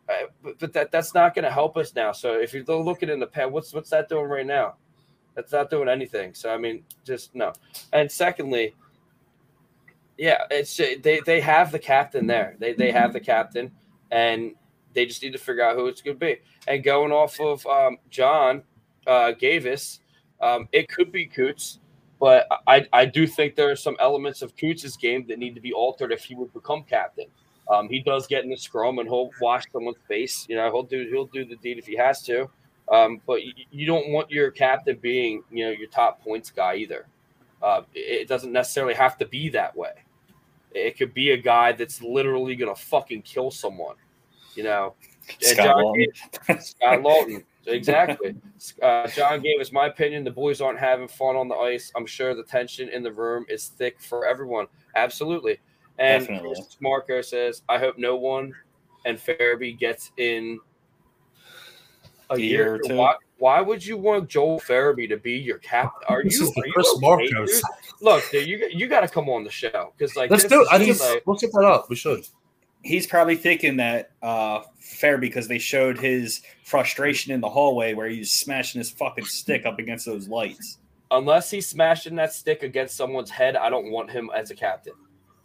Uh, but, but that that's not going to help us now. So if you're looking in the pen, what's what's that doing right now? That's not doing anything. So I mean, just no. And secondly, yeah, it's they they have the captain there. They they have the captain, and they just need to figure out who it's going to be. And going off of um, John uh, Gavis, um, it could be Coots, but I I do think there are some elements of Coots' game that need to be altered if he would become captain. Um, he does get in the scrum and he'll wash someone's face. You know, he'll do he'll do the deed if he has to. Um, but you, you don't want your captain being, you know, your top points guy either. Uh, it, it doesn't necessarily have to be that way. It could be a guy that's literally gonna fucking kill someone. You know, Scott John Laughton. Scott Laughton. Exactly. Uh, John Gavis my opinion. The boys aren't having fun on the ice. I'm sure the tension in the room is thick for everyone. Absolutely. And Definitely. Marco says, I hope no one and Farabee gets in a A year, year or two. Why, why would you want Joel Farabee to be your captain? Are This you, is the are you Chris okay, Marcos. dude? Look, dude, you you got to come on the show because like Let's do it. is I think just like- we'll set that up. We should. He's probably thinking that uh, fair because they showed his frustration in the hallway where he's smashing his fucking stick up against those lights. unless he's smashing that stick against someone's head, I don't want him as a captain.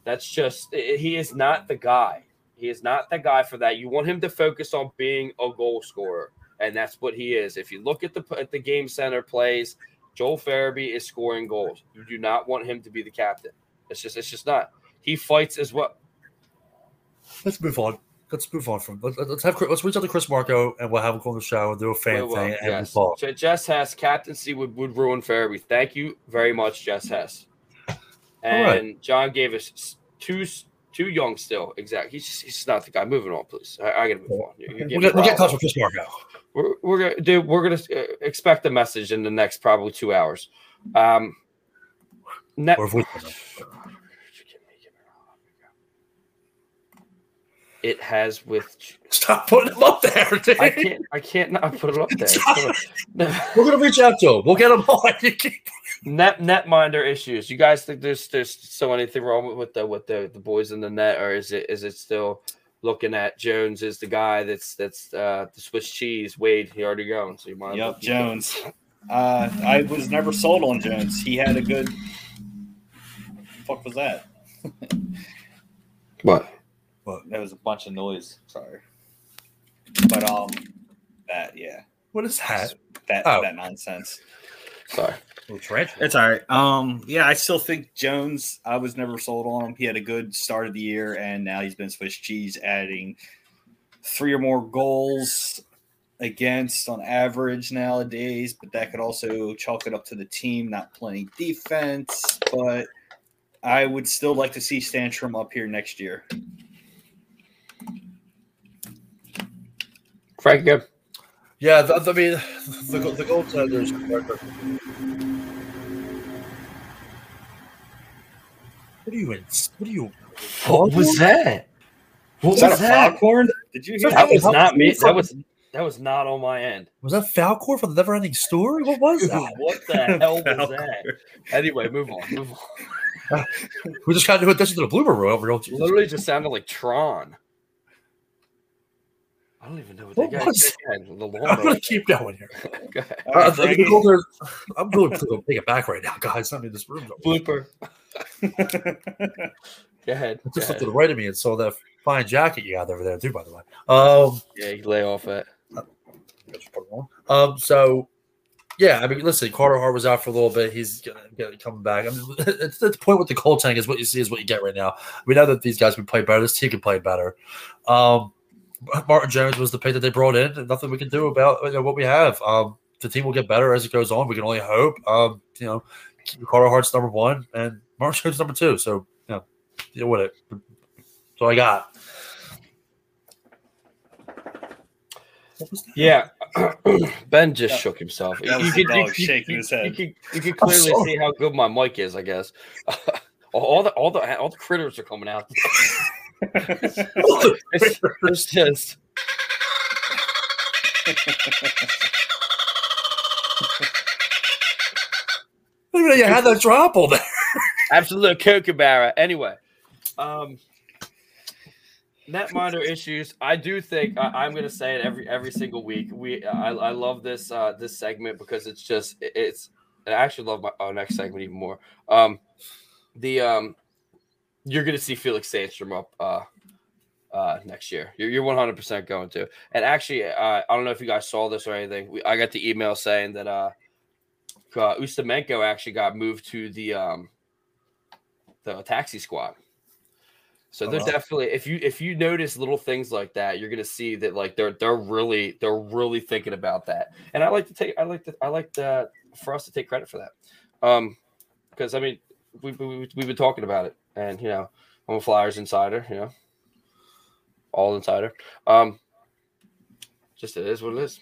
That's just he is not the guy. He is not the guy for that. You want him to focus on being a goal scorer, and that's what he is. If you look at the at the game center plays, Joel Farabee is scoring goals. You do not want him to be the captain. It's just it's just not. He fights as well. Let's move on. Let's move on from. Let, let's have. Let's reach out to Chris Marco and we'll have him call the show and do a fan Well, thing and yes. we'll. Jess Hess, captaincy would, would ruin Farabee. Thank you very much, Jess Hess. And right. John Gavis two too young still. Exactly. He's just, he's not the guy. Moving on, please. I, I gotta move on. You're, you're We'll we'll get touch with Chris Marco. we're, we're gonna do we're gonna uh, expect a message in the next probably two hours um net- Or if we- it has with Stop putting them up there, dude. i can't i can't not put it up there We're gonna reach out to him. We'll get him on. You net netminder issues you guys think there's there's still anything wrong with the with the the boys in the net or is it is it still looking at jones as the guy that's that's uh the swiss cheese wade he already gone, so you might as Yep. Jones. Uh, I was never sold on Jones. He had a good. Fuck was that? what But there was a bunch of noise. Sorry, but um, that yeah, What is that? that Oh. that nonsense. sorry little tarantula. It's all right. Um, yeah, I still think Jones. I was never sold on him. He had a good start of the year, and now he's been Swiss cheese, adding three or more goals against on average nowadays. But that could also chalk it up to the team not playing defense. But I would still like to see Sandstrom up here next year. Frank good Yeah, th- I mean, the, the goaltenders. What are you in? What are you? what was that what Was that a foghorn? Did you hear That that? was How- not me. how- That was that was not on my end. Was that Falkor from the Neverending Story? What was Dude, that? what the hell was that? Anyway, move on. Move on. We just got to do addition to the bloomer room over here. Literally just sounded like Tron. I don't even know what, What they got. was- The I'm gonna keep going here. Go ahead. All right, Uh, the Frankie. goaltenders- I'm going to take it back right now, guys. I mean, this room. Blooper. Go ahead. I Go just looked to the right of me and saw that fine jacket you got over there too. By the way, um, Yeah, you lay off it. Just put it on. Um, so yeah, I mean, listen, Carter Hart was out for a little bit. He's gonna, gonna come back. I mean, it's the point with the goaltending is what you see is what you get right now. We know that these guys can play better. This team can play better. Um, Martin Jones was the pick that they brought in, and nothing we can do about you know, what we have. Um, the team will get better as it goes on. We can only hope. Um, you know, Carter Hart's number one, and Martin Jones number two. So you know, deal with it. That's all I got. What was that? Yeah, Ben just That- shook himself. that was the dog shaking his head. You could, you could clearly see how good my mic is. I guess all, all the all the all the critters are coming out. It's, it's just even know you had that drop on there. absolute kookaburra. Anyway, um, netminder issues. I do think I, I'm going to say it every every single week. We I, I love this uh, this segment because it's just it's. I actually love my our next segment even more. Um, the um, you're going to see Felix Sandstrom up uh, uh, next year. You're, you're 100% going to. And actually, uh, I don't know if you guys saw this or anything. We, I got the email saying that uh, uh, Ustimenko actually got moved to the um, the taxi squad. So Oh, they're wow. definitely if you if you notice little things like that, you're gonna see that like they're they're really they're really thinking about that. And I like to take I like to I like to, for us to take credit for that. Um because I mean we, we we've been talking about it and you know I'm a Flyers insider, you know. All insider. Um just it is what it is.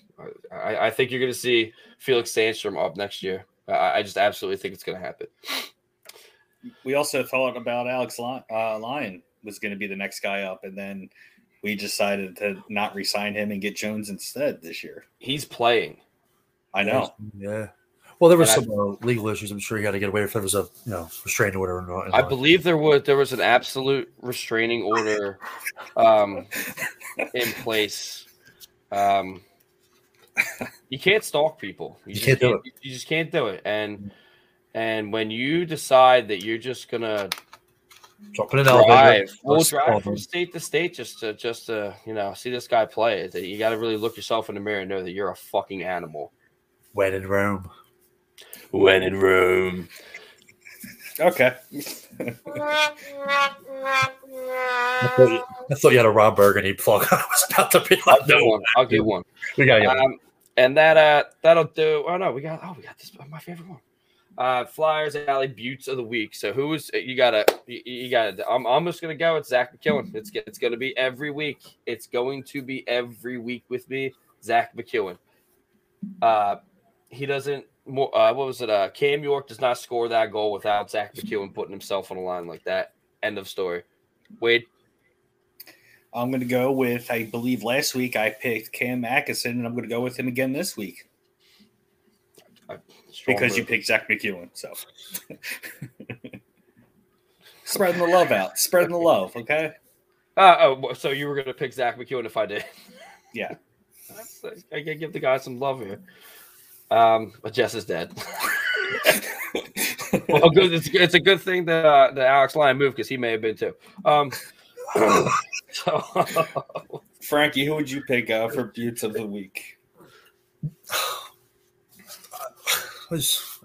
I, I think you're gonna see Felix Sandstrom up next year. I, I just absolutely think it's gonna happen. we also thought about Alex Lyon, uh, Lyon was going to be the next guy up, and then we decided to not resign him and get Jones instead this year. He's playing. I know. Yeah. Well, there was And I- some uh, legal issues. I'm sure you got to get away if there was a you know restraining order. Or not, I believe there was there was an absolute restraining order um, in place. Um, you can't stalk people. You just can't do it. You just can't do it. And and when you decide that you're just gonna an drive, we'll drive from state to state just to just to you know see this guy play. That you got to really look yourself in the mirror and know that you're a fucking animal. When in Rome. When in Rome. Okay. I thought, you, I thought you had a Rob Burgundy plug. I was about to be I'll like, get no, one. I'll get one. we got you. Um, and that uh that'll do. Oh no, we got oh we got this my favorite one. Uh, Flyers Alley Buttes of the week. So who's you gotta you, you gotta I'm almost gonna go with Zack MacEwen. It's it's gonna be every week. It's going to be every week with me, Zack MacEwen. Uh he doesn't more uh what was it? Uh Cam York does not score that goal without Zack MacEwen putting himself on the line like that. End of story. Wade. I'm going to go with, I believe last week I picked Cam Atkinson, and I'm going to go with him again this week because you picked Zack MacEwen. So spreading the love out, spreading the love. Okay. Uh, oh, so you were gonna pick Zack MacEwen if I did. Yeah. I gotta give the guy some love here. Um, but Jess is dead. well, good. It's, it's a good thing that uh, that Alex Lyon moved because he may have been too. Um, so Frankie, who would you pick uh, for Buttes of the week? was,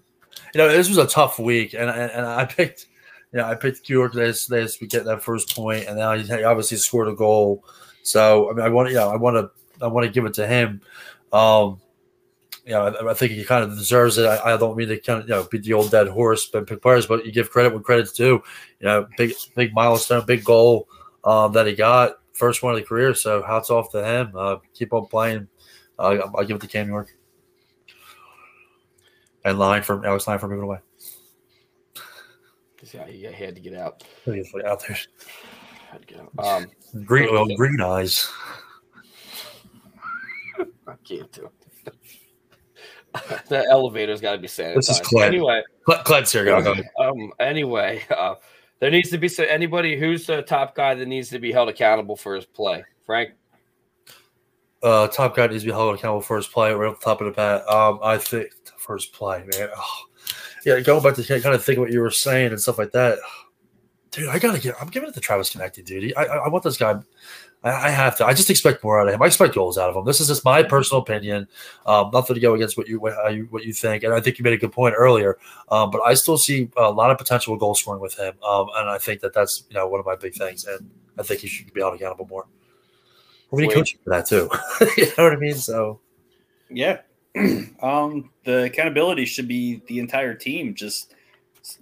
you know, this was a tough week, and and, and I picked, you know, I picked York this this we get that first point, and now he obviously scored a goal. So I mean, I want, you know, I want to, I want to give it to him. Um, you know, I, I think he kind of deserves it. I, I don't mean to kind of, you know, beat the old dead horse, but pick players, but you give credit when credit's due. You know, big, big milestone, big goal um, that he got, first one of the career. So hats off to him. Uh, keep on playing. Uh, I'll give it to Cam York and line from Alex Lyon for moving away. yeah, he he had to get out. It out there. Had to get out. Um, Green, well, green eyes. I can't do it. The elevator's got to be sanitized. This is Clint. Anyway, Cle- Cled's here. Go, go. um, anyway, uh, there needs to be so anybody who's the top guy that needs to be held accountable for his play. Frank, Uh, top guy needs to be held accountable for his play. We're at the top of the bat. Um, I think first play, man. Oh. Yeah, going back to kind of think what you were saying and stuff like that. Dude, I gotta get. I'm giving it to Travis Konecny, dude. I, I, I want this guy. I, have to. I just expect more out of him. I expect goals out of him. This is just my personal opinion. Um, nothing to go against what you what, you think. And I think you made a good point earlier. Um, but I still see a lot of potential goal scoring with him. Um, and I think that that's you know one of my big things. And I think he should be held accountable more. We need coaching for that too. you know what I mean? So Yeah. um, the accountability should be the entire team. Just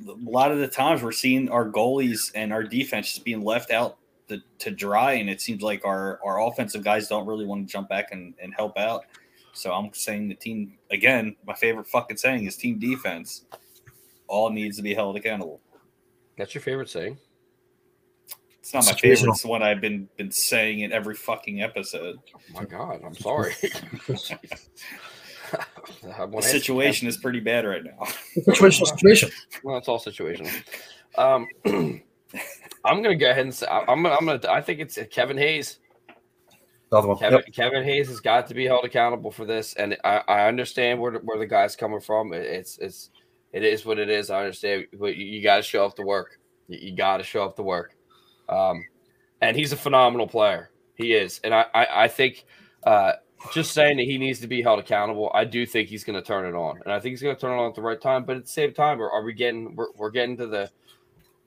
a lot of the times we're seeing our goalies and our defense just being left out to, to dry, and it seems like our, our offensive guys don't really want to jump back and, and help out. So I'm saying the team again. My favorite fucking saying is team defense. All needs to be held accountable. that's your favorite saying. It's not my Situational. favorite. It's the one I've been been saying in every fucking episode. Oh my God, I'm sorry. The situation is pretty bad right now. situational situation. Well, it's all situational. Um, I'm gonna go ahead and say I'm gonna, I'm gonna I think it's Kevin Hayes. Another one. Kevin, Yep. Kevin Hayes has got to be held accountable for this, and I, I understand where the, where the guy's coming from. It's it's it is what it is. I understand, but you, you got to show up to work. You, you got to show up to work. Um, and he's a phenomenal player. He is, and I I, I think uh, just saying that he needs to be held accountable. I do think he's going to turn it on, and I think he's going to turn it on at the right time. But at the same time, are, are we getting we're, we're getting to the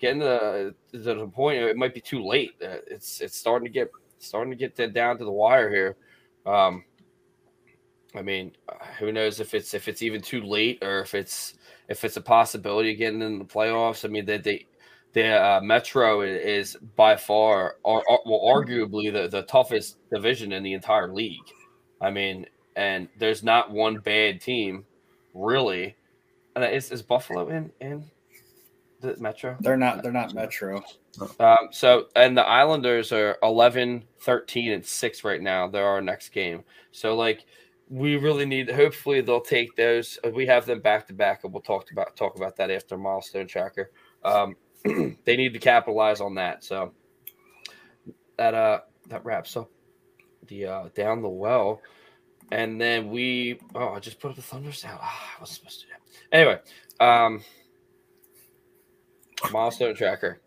getting to the point? It might be too late. Uh, it's it's starting to get starting to get to- down to the wire here. Um, I mean, uh, who knows if it's if it's even too late or if it's if it's a possibility of getting in the playoffs. I mean, they, they the uh, Metro is by far, or, or well, arguably the the toughest division in the entire league. I mean, and there's not one bad team, really. And is, is Buffalo in in the Metro? They're not. They're not Metro. Um, so, and the Islanders are 11, 13, and 6 right now. They're our next game. So, like, we really need, hopefully, they'll take those. uh, We have them back to back, and we'll talk about talk about that after milestone tracker. Um, they need to capitalize on that. So, that uh that wraps up the uh down the well. And then we, oh, I just put up the Thunders out. Ah, I wasn't supposed to do that. Anyway, um, milestone tracker.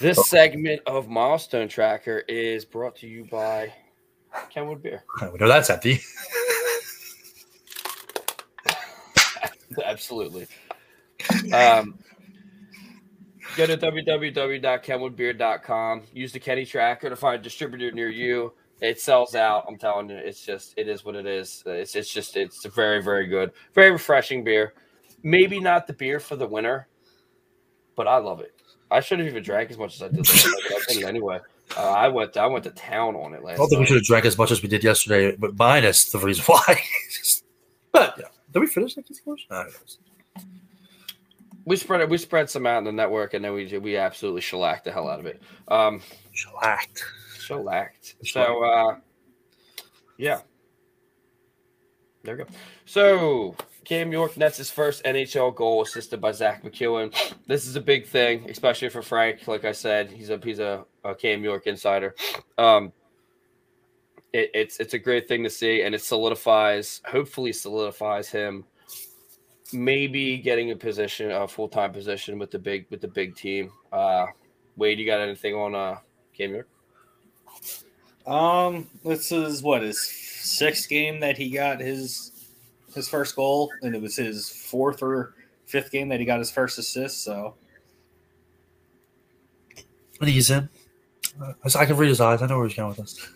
This segment of Milestone Tracker is brought to you by Kenwood Beer. We know that's empty. Absolutely. Um, go to www.kenwoodbeer.com. Use the Kenny Tracker to find a distributor near you. it sells out. I'm telling you, it's just it is what it is. It's it's just it's very very good, very refreshing beer. Maybe not the beer for the winter, but I love it. I should have even drank as much as I did. last anyway. Uh, I went I went to town on it last. I don't think we should have drank as much as we did yesterday, but minus the reason why. but yeah, did we finish that scores? No, We spread it. We spread some out in the network, and then we we absolutely shellacked the hell out of it. Um, shellacked. shellacked. So, uh, yeah, there we go. So Cam York nets his first NHL goal, assisted by Zack MacEwen. This is a big thing, especially for Frank. Like I said, he's a he's a, a Cam York insider. Um, it, it's it's a great thing to see, and it solidifies, hopefully, solidifies him maybe getting a position, a full time position with the big with the big team. Uh, Wade, you got anything on uh, Cam York? Um, this is what his sixth game that he got his his first goal, and it was his fourth or fifth game that he got his first assist. So I think he's in. I can read his eyes. I know where he's going with this.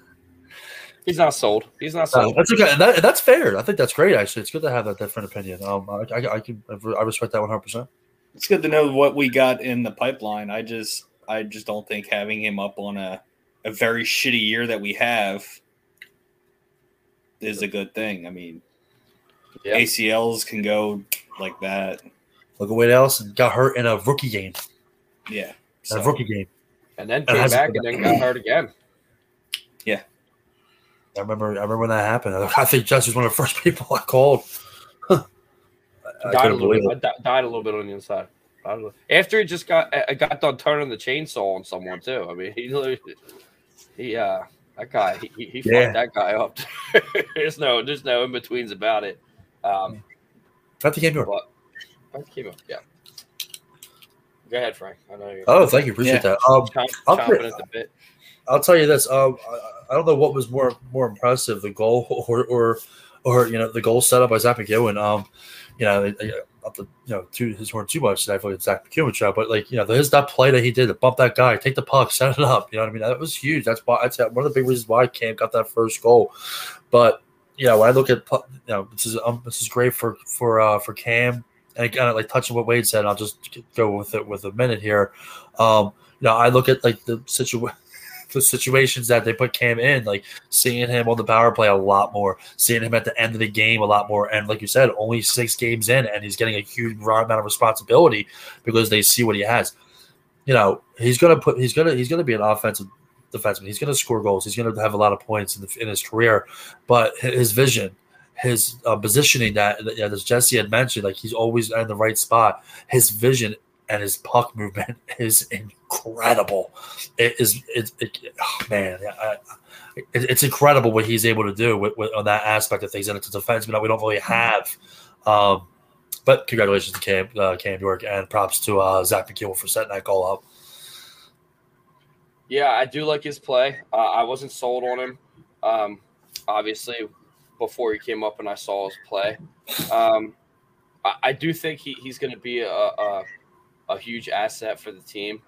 He's not sold. He's not Uh, sold. that's okay. that, that's fair. I think that's great. Actually, it's good to have that different opinion. Um, I, I, I can, I respect that one hundred percent. it's good to know what we got in the pipeline. I just I just don't think having him up on a a very shitty year that we have is a good thing. I mean, Yeah. ACLs can go like that. Look at Wade Allison got hurt in a rookie game. Yeah. A rookie game. And then came hasn't back and then got hurt again. Yeah, I remember. I remember when that happened. I think Jesse was one of the first people I called. I, I died a little bit. I died a little bit on the inside. Died a little- After he just got uh, got done turning the chainsaw on someone too. I mean, he he uh that guy he he, he Yeah. fucked that guy up. there's no there's no in betweens about it. Um, Not the game York. but that came up. Yeah. Go ahead, Frank. I know you're Oh, thank you. Appreciate that. Um, chomp, I'll chomping put- bit. I'll tell you this. Um, I, I don't know what was more more impressive, the goal or or or you know the goal set up by Zack MacEwen. Um, you know, not to, you know, too his horn too much today for the Zack MacEwen show, but like you know, there's that play that he did to bump that guy, take the puck, set it up. You know what I mean? That was huge. That's why that's one of the big reasons why Cam got that first goal. But you know, when I look at you know, this is um, this is great for for uh, for Cam. And again, like touching what Wade said, I'll just go with it with a minute here. Um, you know, I look at like the situation the situations that they put Cam in, like seeing him on the power play a lot more, seeing him at the end of the game a lot more. And like you said, only six games in, and he's getting a huge amount of responsibility because they see what he has. You know, he's gonna put he's gonna he's gonna be an offensive defenseman. He's gonna score goals. He's gonna have a lot of points in, the, in his career, but his vision. His uh, positioning that, as Jesse had mentioned, like he's always in the right spot. His vision and his puck movement is incredible. It is it, it oh man, I, it, it's incredible what he's able to do with, with, on that aspect of things. And it's a defenseman that we don't really have. Um, but congratulations to Cam, uh, Cam York, and props to uh, Zack MacEwen for setting that goal up. Yeah, I do like his play. Uh, I wasn't sold on him. Um, obviously, before he came up and I saw his play, um, I, I do think he, he's going to be a, a a huge asset for the team.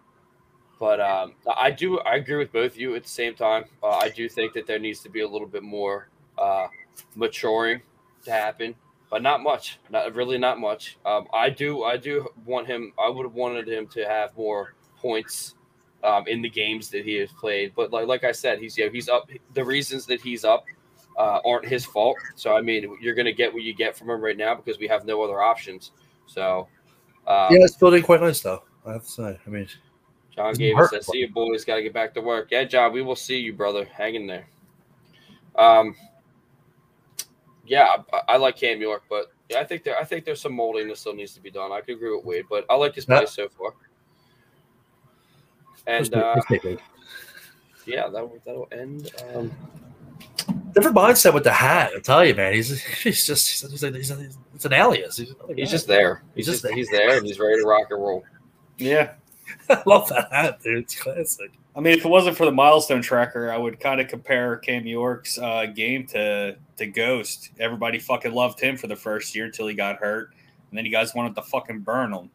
But um, I do I agree with both of you at the same time. Uh, I do think that there needs to be a little bit more uh, maturing to happen, but not much. Not really, not much. Um, I do I do want him. I would have wanted him to have more points um, in the games that he has played. But like like I said, he's you know, he's up. The reasons that he's up uh, aren't his fault. So I mean, you're going to get what you get from him right now because we have no other options. So um, yeah, it's building quite nice though. I have to say. I mean, John hurt. says, "See you, boys. Got to get back to work." Yeah, John, we will see you, brother. Hang in there. Um, yeah, I, I like Cam York, but yeah, I think there, I think there's some molding that still needs to be done. I could agree with Wade, but I like his play so far. And uh, take- let's take it. yeah, that will that'll end. Um, different mindset with the hat. I tell you, man, he's he's just he's, he's, like, he's, he's it's an alias. He's, he's just there. He's, He's just, just he's there, and he's ready to rock and roll. Yeah. I love that hat, dude. It's classic. I mean, if it wasn't for the milestone tracker, I would kind of compare Cam York's uh, game to to Ghost. Everybody fucking loved him for the first year until he got hurt, and then you guys wanted to fucking burn him.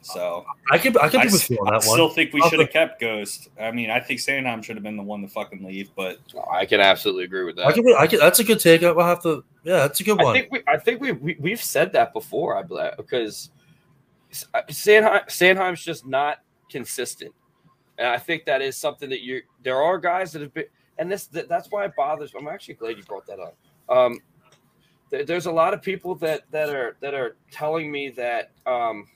So I could I could I, be with you on I that one. still think we should have kept Ghost. I mean, I think Sanheim should have been the one to fucking leave, but I can absolutely agree with that. I could, I could, that's a good take. I'll have to. Yeah, that's a good one. I think we, I think we, we we've said that before. I believe because Sanheim, Sanheim's just not consistent, and I think that is something that you. There are guys that have been, and this that, that's why it bothers. I'm actually glad you brought that up. Um, there, there's a lot of people that that are that are telling me that um,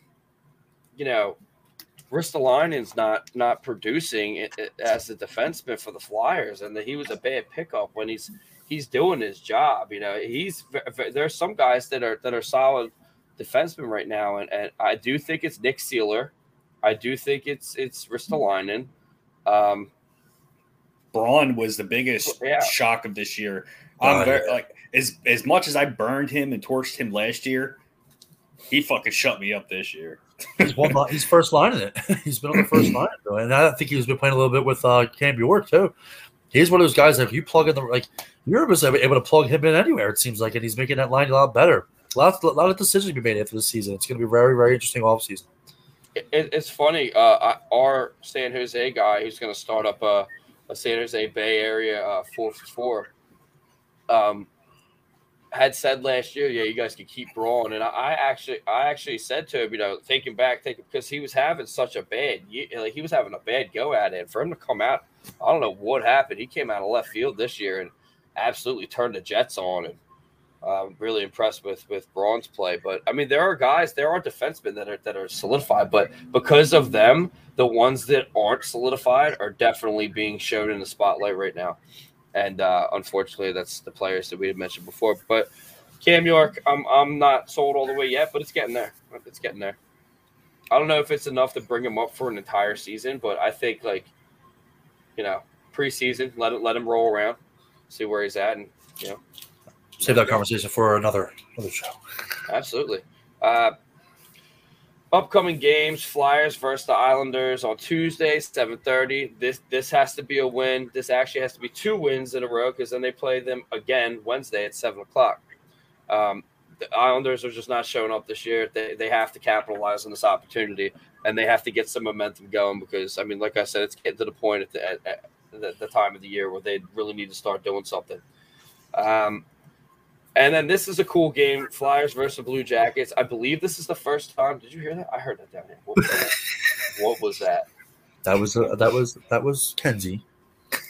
you know, Ristolainen's not not producing it, it- as a defenseman for the Flyers, and that he was a bad pickup when he's he's doing his job. You know, he's ve- ve- there's some guys that are that are solid defensemen right now, and, and I do think it's Nick Seeler. I do think it's it's Ristolainen. Um, Braun was the biggest Yeah. shock of this year. I'm very like as as much as I burned him and torched him last year, he fucking shut me up this year. He's one. li- He's first line in it. he's been on the first line, though, and I think he's been playing a little bit with uh, Cam York too. He's one of those guys that if you plug in the like, Europe is able to plug him in anywhere. It seems like, and he's making that line a lot better. A lot, a lot of decisions to be made after the season. It's going to be very, very interesting offseason. it, it's funny. Uh, our San Jose guy who's going to start up a, a San Jose Bay Area uh, four for four, um, had said last year, yeah, you guys can keep Braun, and I, I actually, I actually said to him, you know, thinking back, thinking because he was having such a bad, like he was having a bad go at it, and for him to come out, I don't know what happened. He came out of left field this year and absolutely turned the Jets on, and I'm really impressed with with Braun's play. But I mean, there are guys, there are defensemen that are that are solidified, but because of them, the ones that aren't solidified are definitely being shown in the spotlight right now. And uh, unfortunately, that's the players that we had mentioned before. But Cam York, I'm I'm not sold all the way yet, but it's getting there. It's getting there. I don't know if it's enough to bring him up for an entire season, but I think like, you know, preseason, let it let him roll around, see where he's at, and you know, Save that conversation for another another show. Absolutely. Uh, upcoming games: Flyers versus the Islanders on Tuesday, seven thirty. This this has to be a win. This actually has to be two wins in a row because then they play them again Wednesday at seven o'clock. Um, the Islanders are just not showing up this year. They they have to capitalize on this opportunity and they have to get some momentum going because I mean, like I said, it's getting to the point at the at, at the, the time of the year where they really need to start doing something. Um, and then this is a cool game: Flyers versus Blue Jackets. I believe this is the first time. Did you hear that? I heard that down here. What was that? what was that? That was uh, that was that was Kenzie.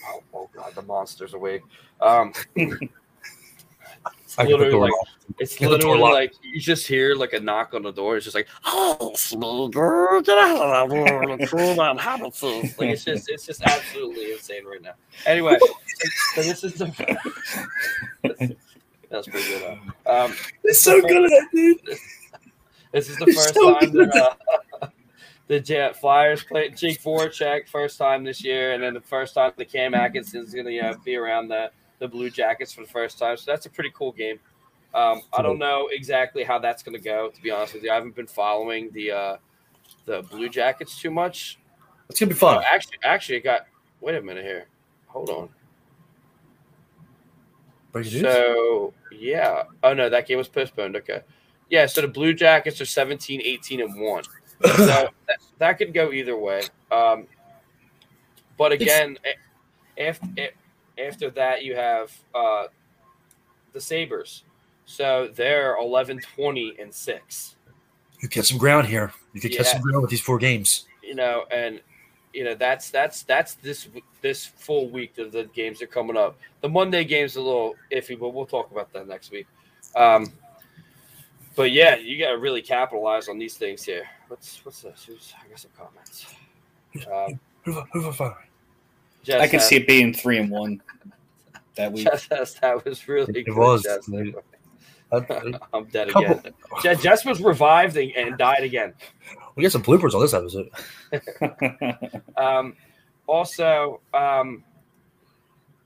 Oh, oh God, the monster's awake. Um, it's I can put literally like it's literally like you just hear like a knock on the door. It's just like, oh, Smoother, get out of that room and cool down. Like it's just it's just absolutely insane right now. Anyway, so this is the that's pretty good. Um, It's so good at that, dude. This is the first so time that uh, the Jet Flyers played Jake Voracek first time this year, and then the first time the Cam Atkinson's going to uh, be around the the Blue Jackets for the first time. So that's a pretty cool game. Um, I don't know exactly how that's going to go. To be honest with you, I haven't been following the uh, the Blue Jackets too much. It's gonna be Oh, fun. actually, actually, it got. Wait a minute here. Hold on. So, yeah. Oh, no, that game was postponed. Okay. Yeah, so the Blue Jackets are 17, 18, and 1. So that, that could go either way. Um, but again, after, after that, you have uh, the Sabres. So they're 11, 20, and 6. you get some ground here. You could catch some ground with these four games. you know, and you know that's that's that's this this full week that the games are coming up. The Monday game's a little iffy, but we'll talk about that next week. Um, but yeah, you got to really capitalize on these things here. What's what's this? Who's, I got some comments. Um, Who, who, who, who- Jess I can has- see it being three and one that week. Jess has- that was really It good. was. Jess. I'm dead Couple- again. Jess was revived and, and died again. We got some bloopers on this episode. Um, also, um,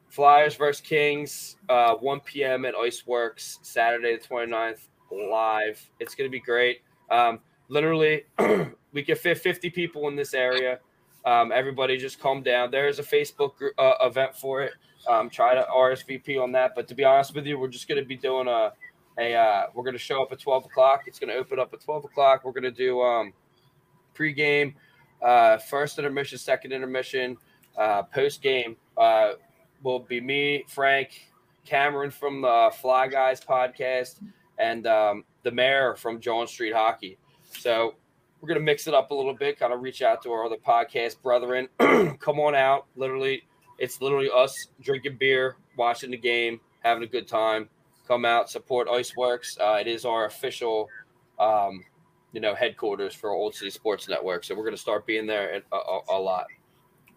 Flyers versus Kings, uh, 1 p.m. at Iceworks, Saturday the 29th, live. It's going to be great. Um, literally, we can fit 50 people in this area. Um, everybody just calm down. There is a Facebook group, uh, event for it. Um, try to RSVP on that. But to be honest with you, we're just going to be doing a, a uh, we're going to show up at 12 o'clock. It's going to open up at 12 o'clock. We're going to do, um, pregame, uh, first intermission, second intermission, uh, post game uh, will be me, Frank, Cameron from the Fly Guys podcast, and um, the mayor from John Street Hockey. So we're gonna mix it up a little bit, kind of reach out to our other podcast brethren. Come on out. Literally, it's literally us drinking beer, watching the game, having a good time. Come out, support Iceworks. Uh, it is our official, um, you know, headquarters for Old City Sports Network. So we're gonna start being there a, a, a lot.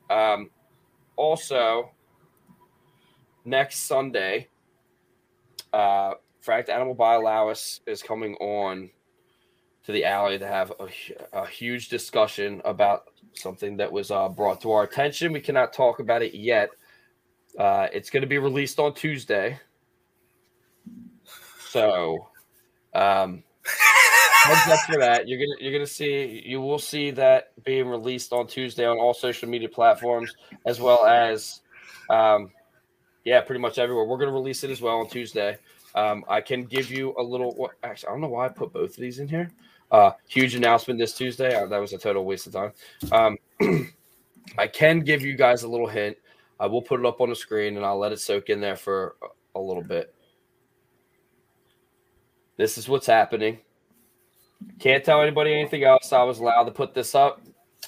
Um, also, next Sunday, uh, Fracked Animal by Lawis is coming on to the alley to have a, a huge discussion about something that was uh, brought to our attention. We cannot talk about it yet. Uh, it's going to be released on Tuesday. So, um, heads up for that. You're gonna you're gonna see you will see that being released on Tuesday on all social media platforms as well as, um, yeah, pretty much everywhere. We're gonna release it as well on Tuesday. Um, I can give you a little. Actually, I don't know why I put both of these in here. Uh, huge announcement this Tuesday. Uh, that was a total waste of time. Um, I can give you guys a little hint. I will put it up on the screen and I'll let it soak in there for a little bit. This is what's happening. Can't tell anybody anything else. I was allowed to put this up.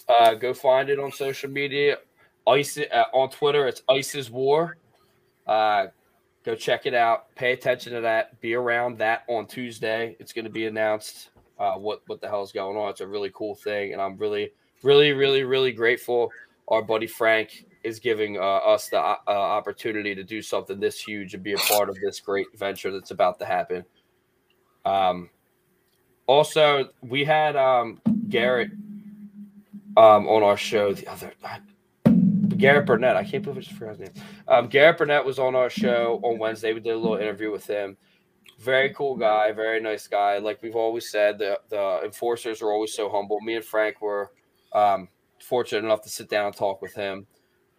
Uh, go find it on social media. Ice uh, on Twitter. It's Ice's War. Uh, go check it out. Pay attention to that. Be around that on Tuesday. It's going to be announced uh, what what the hell is going on. It's a really cool thing, and I'm really, really, really, really grateful. Our buddy Frank is giving uh, us the uh, opportunity to do something this huge and be a part of this great venture that's about to happen. Um, also, we had um, Garrett um, on our show the other. Garrett Burnett. I can't believe I just forgot his name. Um, Garrett Burnett was on our show on Wednesday. We did a little interview with him. Very cool guy, very nice guy. Like we've always said, the the enforcers are always so humble. Me and Frank were um, fortunate enough to sit down and talk with him.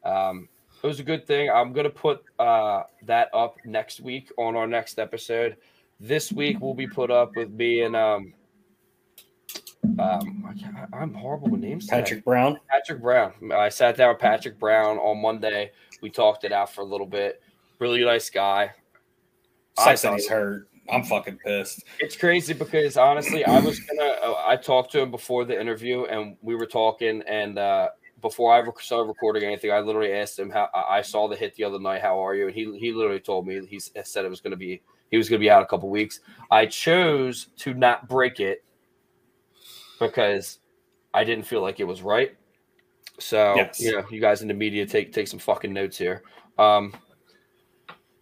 Um, it was a good thing. I'm gonna put uh, that up next week on our next episode. This week will be put up with me and um, um, I am horrible with names. Today. Patrick Brown. Patrick Brown. I sat down with Patrick Brown on Monday. We talked it out for a little bit. Really nice guy. Sucks that he's hurt. I'm fucking pissed. It's crazy because honestly, I was gonna. Uh, I talked to him before the interview, and we were talking. And uh, before I started recording anything, I literally asked him how I saw the hit the other night. How are you? And he he literally told me he said it was to be he was going to be out a couple weeks. I chose to not break it because I didn't feel like it was right. So yes. you know, you guys in the media take take some fucking notes here. Um,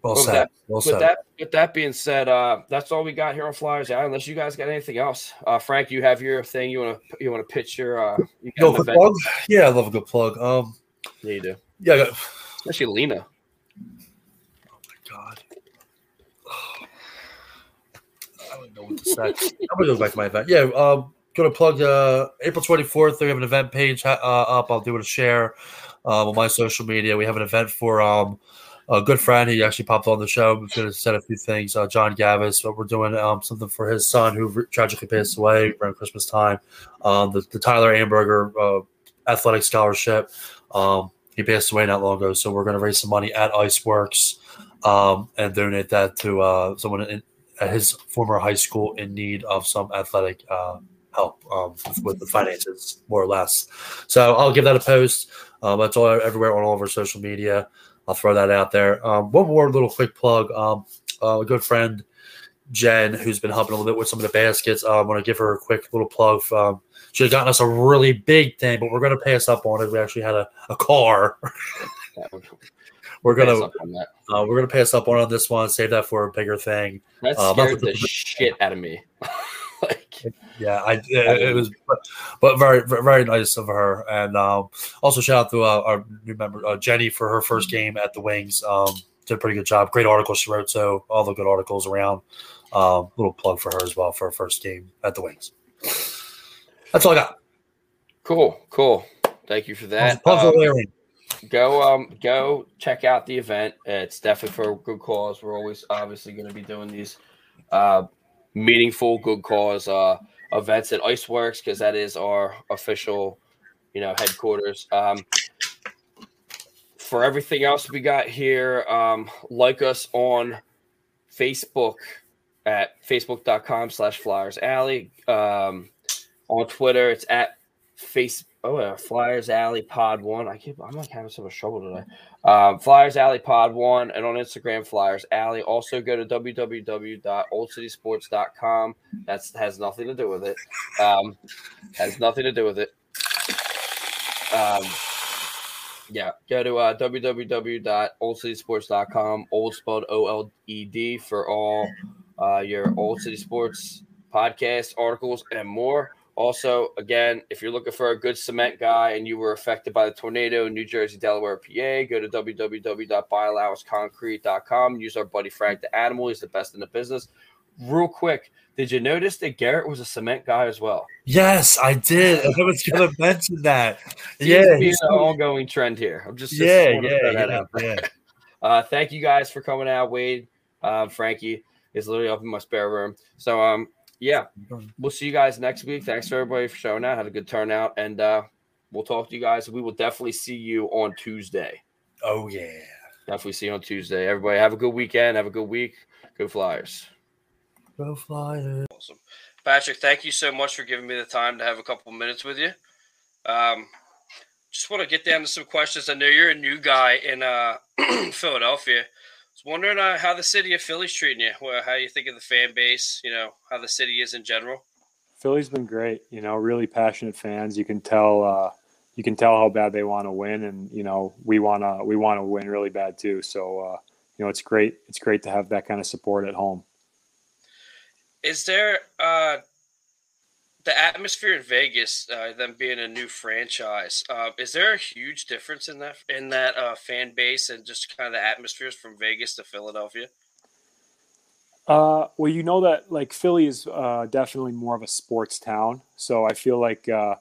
well said. That, well with said. that with that being said, uh, that's all we got here on Flyers Out. Unless you guys got anything else, uh, Frank, you have your thing. You want to you want to pitch your uh, you got an plug? Yeah, I love a good plug. Um, yeah, you do. Yeah, I got, especially Lena. Oh my god. I don't know what to say. I'm gonna go back to my event. Yeah, um, going to plug uh, April 24th. We have an event page uh, up. I'll do it a share um, on my social media. We have an event for um, a good friend. He actually popped on the show. We're to set a few things. Uh, John Gavis, but we're doing um, something for his son who tragically passed away around Christmas time. Um, the, the, Tyler Amberger uh, Athletic Scholarship. Um, he passed away not long ago, so we're going to raise some money at Iceworks um, and donate that to uh, someone in, at his former high school in need of some athletic uh, help um, with the finances, more or less. So I'll give that a post. Um, that's all everywhere on all of our social media. I'll throw that out there. Um, one more little quick plug. Um, uh, a good friend, Jen, who's been helping a little bit with some of the baskets. I want to give her a quick little plug. Um, she had gotten us a really big thing, but we're going to pass up on it. We actually had a, a car. we're gonna uh, we're gonna pass up on this one. Save that for a bigger thing. That uh, scared the shit out of me. like, yeah, I, it, it was, but, but, very, very nice of her. And um, also shout out to uh, our new member uh, Jenny for her first game at the Wings. Um, did a pretty good job. Great article she wrote. So all the good articles around. Um, little plug for her as well for her first game at the Wings. That's all I got. Cool, cool. Thank you for that. Um, go um go check out the event. It's definitely for a good cause. We're always obviously going to be doing these uh meaningful, good cause uh, events at Iceworks because that is our official, you know, headquarters. Um, for everything else we got here, um, like us on Facebook at facebook.com slash flyers alley. Um, on Twitter, it's at face oh yeah, Flyers Alley Pod One. I keep I'm like having so much trouble today. Um, Flyers Alley Pod One, and on Instagram Flyers Alley. Also go to www.oldcitysports.com. That's has nothing to do with it. Um, has nothing to do with it. Um, yeah, go to uh, www.oldcitysports.com. Old spelled O L E D for all uh, your Old City Sports podcasts, articles, and more. Also, again, if you're looking for a good cement guy and you were affected by the tornado in New Jersey, Delaware, PA, go to www.buyallowanceconcrete.com. Use our buddy Frank the Animal. He's the best in the business. Real quick, did you notice that Garrett was a cement guy as well? Yes, I did. I was going to mention that. Yeah, he's- an ongoing trend here. I'm just, yeah, yeah, yeah, yeah. Uh, thank you guys for coming out, Wade. Um, Frankie is literally up in my spare room. So, um, yeah, we'll see you guys next week. Thanks for everybody for showing out. Had a good turnout, and uh, we'll talk to you guys. We will definitely see you on Tuesday. Oh yeah. Definitely see you on Tuesday. Everybody, have a good weekend. Have a good week. Go Flyers. Go Flyers. Awesome. Patrick, thank you so much for giving me the time to have a couple minutes with you. Um, just want to get down to some questions. I know you're a new guy in uh, Philadelphia. Was wondering uh, how the city of Philly's treating you. Well, how you think of the fan base? You know how the city is in general. Philly's been great. You know, really passionate fans. You can tell. Uh, you can tell how bad they want to win, and you know we want to we want to win really bad too. So uh, you know it's great. It's great to have that kind of support at home. Is there uh, the atmosphere in Vegas? Uh, them being a new franchise, uh, is there a huge difference in that in that uh, fan base and just kind of the atmospheres from Vegas to Philadelphia? Uh, well, you know that like Philly is uh, definitely more of a sports town, so I feel like uh,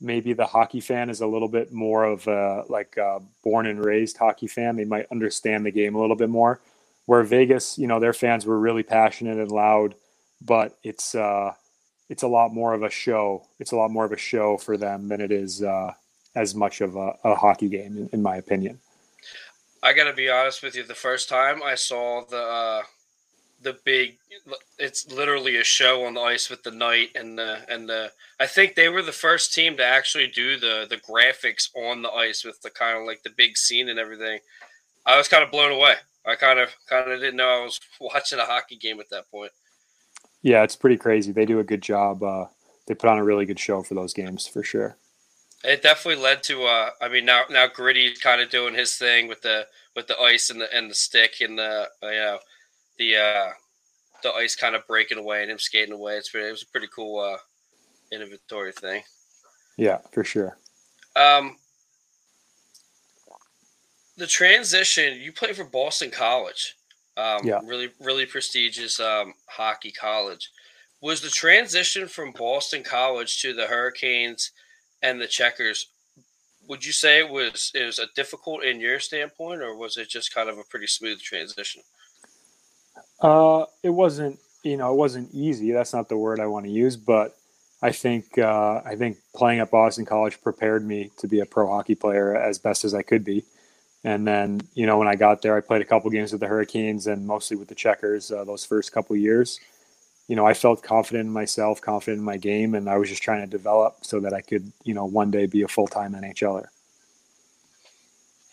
maybe the hockey fan is a little bit more of a like a born and raised hockey fan. They might understand the game a little bit more. Where Vegas, you know, their fans were really passionate and loud, but it's uh, it's a lot more of a show. It's a lot more of a show for them than it is uh, as much of a, a hockey game, in, in my opinion. I got to be honest with you. The first time I saw the uh, the big, it's literally a show on the ice with the knight and the and the. I think they were the first team to actually do the the graphics on the ice with the kind of like the big scene and everything. I was kind of blown away. I kind of kind of didn't know I was watching a hockey game at that point. Yeah, it's pretty crazy. They do a good job. Uh, they put on a really good show for those games for sure. It definitely led to. Uh, I mean, now now Gritty's kind of doing his thing with the with the ice and the and the stick and the uh, you know the uh, the ice kind of breaking away and him skating away. It's pretty, it was a pretty cool uh, inventory thing. Yeah, for sure. Um, the transition. You played for Boston College. Um, Yeah. Really, really prestigious um, hockey college. Was the transition from Boston College to the Hurricanes and the Checkers? Would you say it was it was a difficult in your standpoint, or was it just kind of a pretty smooth transition? Uh, it wasn't, you know, it wasn't easy. That's not the word I want to use, but I think uh, I think playing at Boston College prepared me to be a pro hockey player as best as I could be. And then, you know, when I got there, I played a couple games with the Hurricanes and mostly with the Checkers uh, those first couple years. You know, I felt confident in myself, confident in my game, and I was just trying to develop so that I could, you know, one day be a full time NHLer.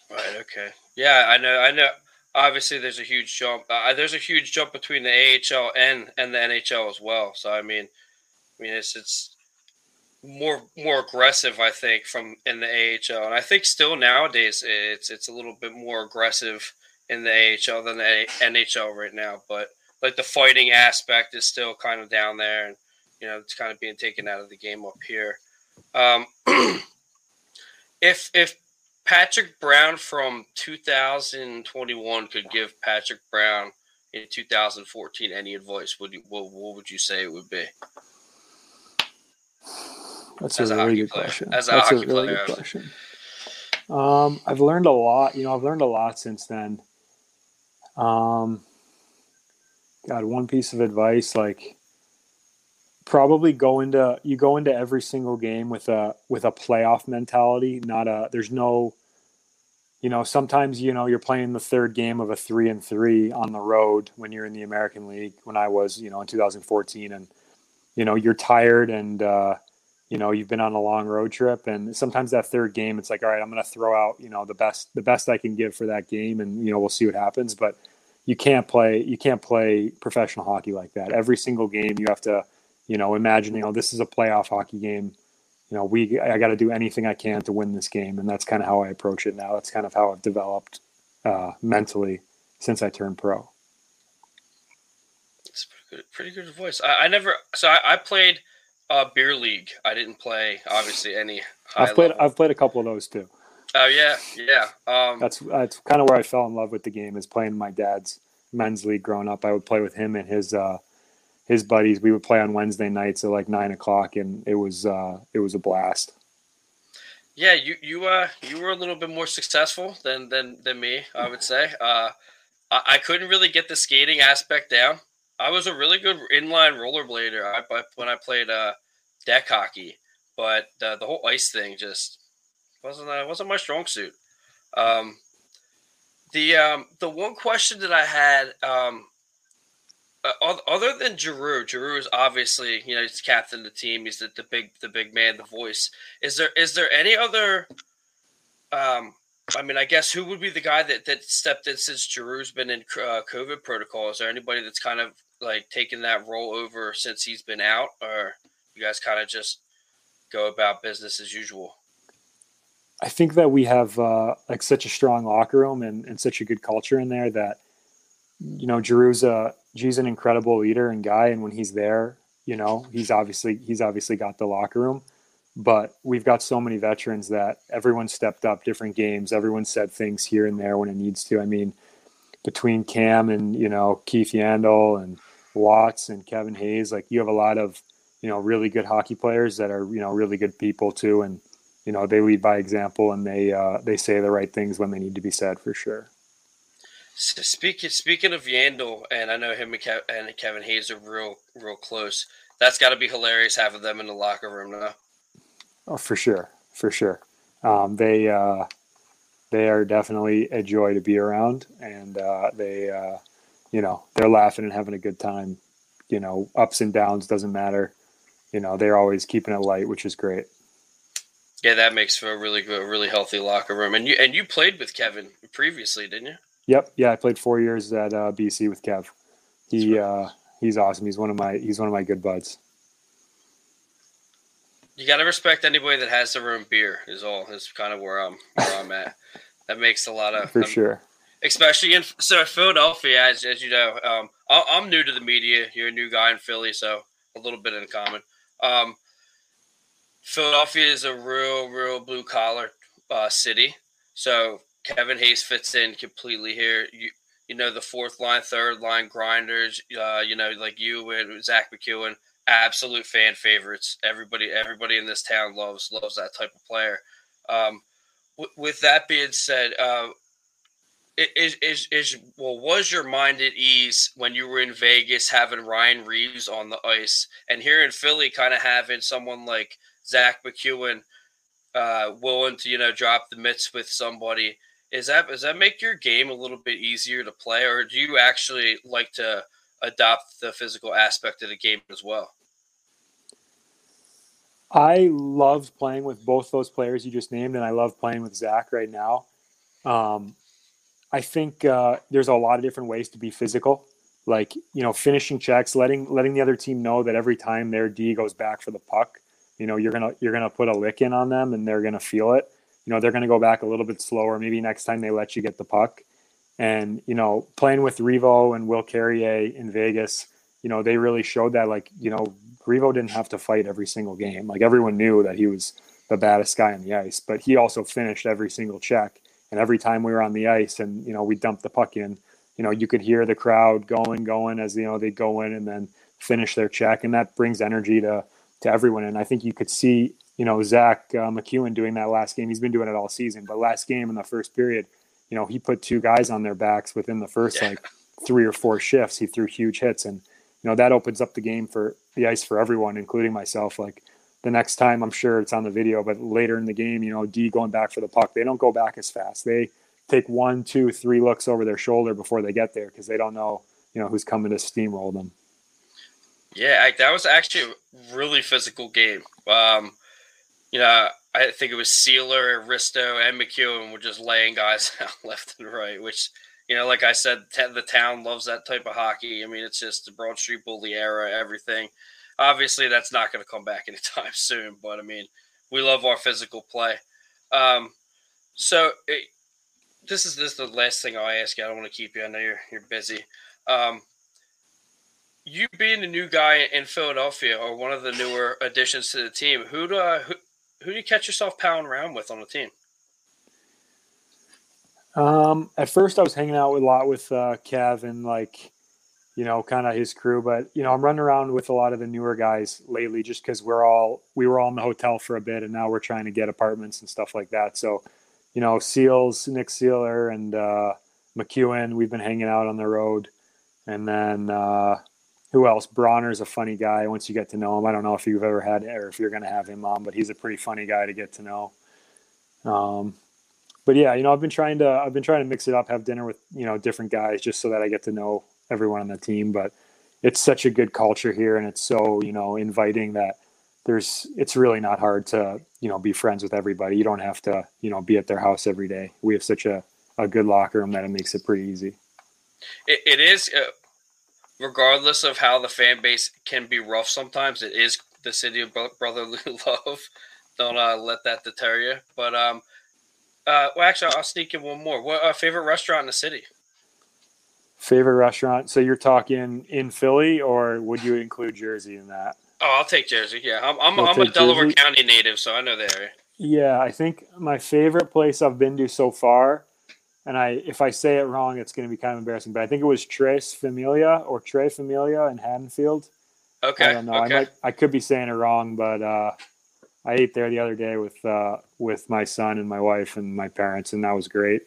Right. Okay. Yeah, I know. I know. Obviously, there's a huge jump. Uh, there's a huge jump between the AHL and and the NHL as well. So I mean, I mean it's it's more more aggressive. I think from in the AHL, and I think still nowadays it's it's a little bit more aggressive in the AHL than the NHL right now. But like the fighting aspect is still kind of down there, and you know it's kind of being taken out of the game up here. Um, if if Patrick Brown from 2021 could give Patrick Brown in 2014 any advice, would you, what, what would you say it would be? That's As a really good player. question. As That's a really player, good question. Um, I've learned a lot. You know, I've learned a lot since then. Um, God, one piece of advice like probably go into you go into every single game with a with a playoff mentality. Not a there's no, you know, sometimes you know you're playing the third game of a three and three on the road when you're in the American League. When I was, you know, in 2014, and you know you're tired and uh, you know you've been on a long road trip, and sometimes that third game it's like, all right, I'm going to throw out you know the best the best I can give for that game, and you know we'll see what happens, but. You can't play. You can't play professional hockey like that. Every single game, you have to you know, imagine, you know, this is a playoff hockey game. You know, we I got to do anything I can to win this game, and that's kind of how I approach it now. That's kind of how I've developed uh, mentally since I turned pro. Good, pretty good voice. I, I never, so I, I played uh, beer league. I didn't play obviously any. I've played. Level. I've played a couple of those too. Oh yeah, yeah. Um, that's that's kind of where I fell in love with the game is playing my dad's men's league growing up. I would play with him and his uh, his buddies. We would play on Wednesday nights at like nine o'clock, and it was uh, it was a blast. Yeah, you you uh you were a little bit more successful than than than me, I would say. Uh, I, I couldn't really get the skating aspect down. I was a really good inline rollerblader I, I, when I played uh, deck hockey, but the, the whole ice thing just wasn't uh, wasn't my strong suit. Um, the um, the one question that I had um, uh, other than Giroux, Giroux is obviously you know he's captain of the team. He's the, the big the big man, the voice. Is there is there any other? Um, I mean, I guess who would be the guy that that stepped in since Giroux's been in uh, COVID protocol? Is there anybody that's kind of like taking that role over since he's been out, or you guys kind of just go about business as usual? I think that we have uh, like such a strong locker room and, and such a good culture in there that you know Giroux's a an incredible leader and guy, and when he's there, you know, he's obviously he's obviously got the locker room. But we've got so many veterans that everyone stepped up different games. Everyone said things here and there when it needs to. I mean, between Cam and you know Keith Yandle and Watts and Kevin Hayes, like you have a lot of you know really good hockey players that are you know really good people too, and you know they lead by example and they uh, they say the right things when they need to be said for sure. Speaking speaking of Yandle, and I know him and, Kev, and Kevin Hayes are real real close. That's got to be hilarious having them in the locker room now. Oh, for sure, for sure. Um, they uh, they are definitely a joy to be around, and uh, they uh, you know they're laughing and having a good time. You know, ups and downs doesn't matter. You know, they're always keeping it light, which is great. Yeah, that makes for a really good, really healthy locker room. And you and you played with Kevin previously, didn't you? Yep. Yeah, I played four years at uh, BC with Kev. He uh, he's awesome. He's one of my he's one of my good buds. You got to respect anybody that has their own beer. Is all is kind of where I'm where I'm at. That makes a lot of for um, sure. Especially in so Philadelphia, as as you know, um, I'm new to the media. You're a new guy in Philly, so a little bit in common. Um, Philadelphia is a real, real blue collar uh, city. So Kevin Hayes fits in completely here. You you know the fourth line, third line grinders. Uh, you know like you and Zack MacEwen, absolute fan favorites. Everybody everybody in this town loves loves that type of player. Um, w- with that being said, uh, is is is well was your mind at ease when you were in Vegas having Ryan Reaves on the ice and here in Philly kind of having someone like Zack MacEwen uh, willing to you know drop the mitts with somebody is that does that make your game a little bit easier to play, or do you actually like to adopt the physical aspect of the game as well? I love playing with both those players you just named, and I love playing with Zach right now. Um, I think uh, there's a lot of different ways to be physical, like you know, finishing checks, letting letting the other team know that every time their D goes back for the puck, you know, you're gonna you're gonna put a lick in on them, and they're gonna feel it you know they're to go back a little bit slower. Maybe next time they let you get the puck. And you know, playing with Revo and Will Carrier in Vegas, you know, they really showed that. Like, you know, Revo didn't have to fight every single game. Like everyone knew that he was the baddest guy on the ice, but he also finished every single check. And every time we were on the ice and you know we dumped the puck in, you know, you could hear the crowd going, going as you know they go in and then finish their check, and that brings energy to to everyone. And I think you could see you know, Zack uh, MacEwen doing that last game. He's been doing it all season, but last game in the first period, you know, he put two guys on their backs within the first yeah. like three or four shifts. He threw huge hits, and you know that opens up the game for the ice for everyone, including myself. Like the next time, I'm sure it's on the video, but later in the game, you know, D going back for the puck, they don't go back as fast. They take one, two, three looks over their shoulder before they get there because they don't know, you know, who's coming to steamroll them. Yeah, I, that was actually a really physical game. Um, you know, I think it was Seeler, Risto, and MacEwen were just laying guys out left and right, which, you know, like I said, the town loves that type of hockey. I mean, it's just the Broad Street Bully era, everything. Obviously, that's not going to come back anytime soon, but I mean, we love our physical play. Um, so it, this is this is the last thing I'll ask you. I don't want to keep you. I know you're you're busy. Um, you being a new guy in Philadelphia or one of the newer additions to the team, who do uh, who, who do you catch yourself palling around with on the team? Um, at first, I was hanging out a lot with uh, Kev and like, you know, kind of his crew. But you know, I'm running around with a lot of the newer guys lately, just because we're all we were all in the hotel for a bit, and now we're trying to get apartments and stuff like that. So, you know, Seals, Nick Seeler, and uh, MacEwen, we've been hanging out on the road, and then uh, who else? Bronner's a funny guy. Once you get to know him, I don't know if you've ever had or if you're going to have him on, but he's a pretty funny guy to get to know. Um, but yeah, you know, I've been trying to I've been trying to mix it up, have dinner with you know different guys, just so that I get to know everyone on the team. But it's such a good culture here, and it's so you know inviting that there's it's really not hard to you know be friends with everybody. You don't have to you know be at their house every day. We have such a a good locker room that it makes it pretty easy. it, it is, uh, regardless of how the fan base can be rough sometimes. It is the city of brotherly love. Don't uh, let that deter you. But um, uh, well, actually, I'll sneak in one more. What uh, favorite restaurant in the city? Favorite restaurant? So you're talking in Philly, or would you include Jersey in that? Oh, I'll take Jersey. Yeah, I'm I'm, I'm a Delaware Jersey? County native, so I know the area. Yeah, I think my favorite place I've been to so far, and I if I say it wrong, it's going to be kind of embarrassing, but I think it was Tres Familia or Tre Familia in Haddonfield. Okay. I don't know. Okay. I might I could be saying it wrong, but uh, I ate there the other day with uh, with my son and my wife and my parents, and that was great.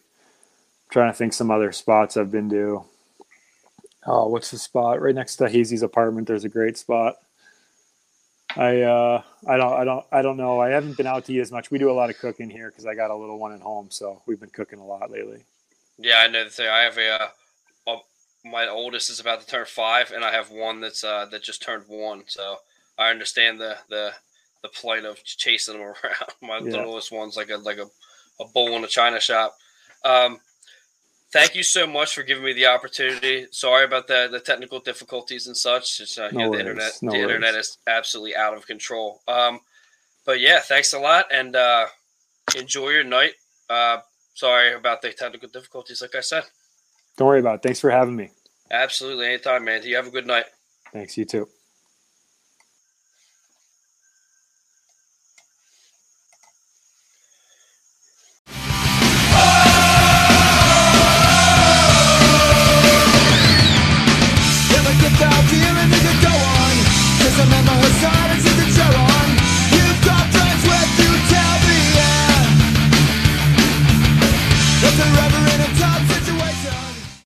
trying to think some other spots I've been to. Oh, what's the spot right next to Hazy's apartment? There's a great spot. I uh, I don't I don't I don't know. I haven't been out to eat as much. We do a lot of cooking here because I got a little one at home, so we've been cooking a lot lately. Yeah, I know the thing. I have a, uh, a my oldest is about to turn five, and I have one that's uh, that just turned one. So I understand the the the plight of chasing them around. My Yeah. littlest one's like a like a, a bull in a china shop. Um, thank you so much for giving me the opportunity. Sorry about the the technical difficulties and such. It's, uh, No know, the internet No the internet is absolutely out of control. Um, but yeah, thanks a lot, and uh, enjoy your night. Uh, sorry about the technical difficulties, like I said. Don't worry about it. Thanks for having me. Absolutely, anytime, man. You have a good night. Thanks. You too.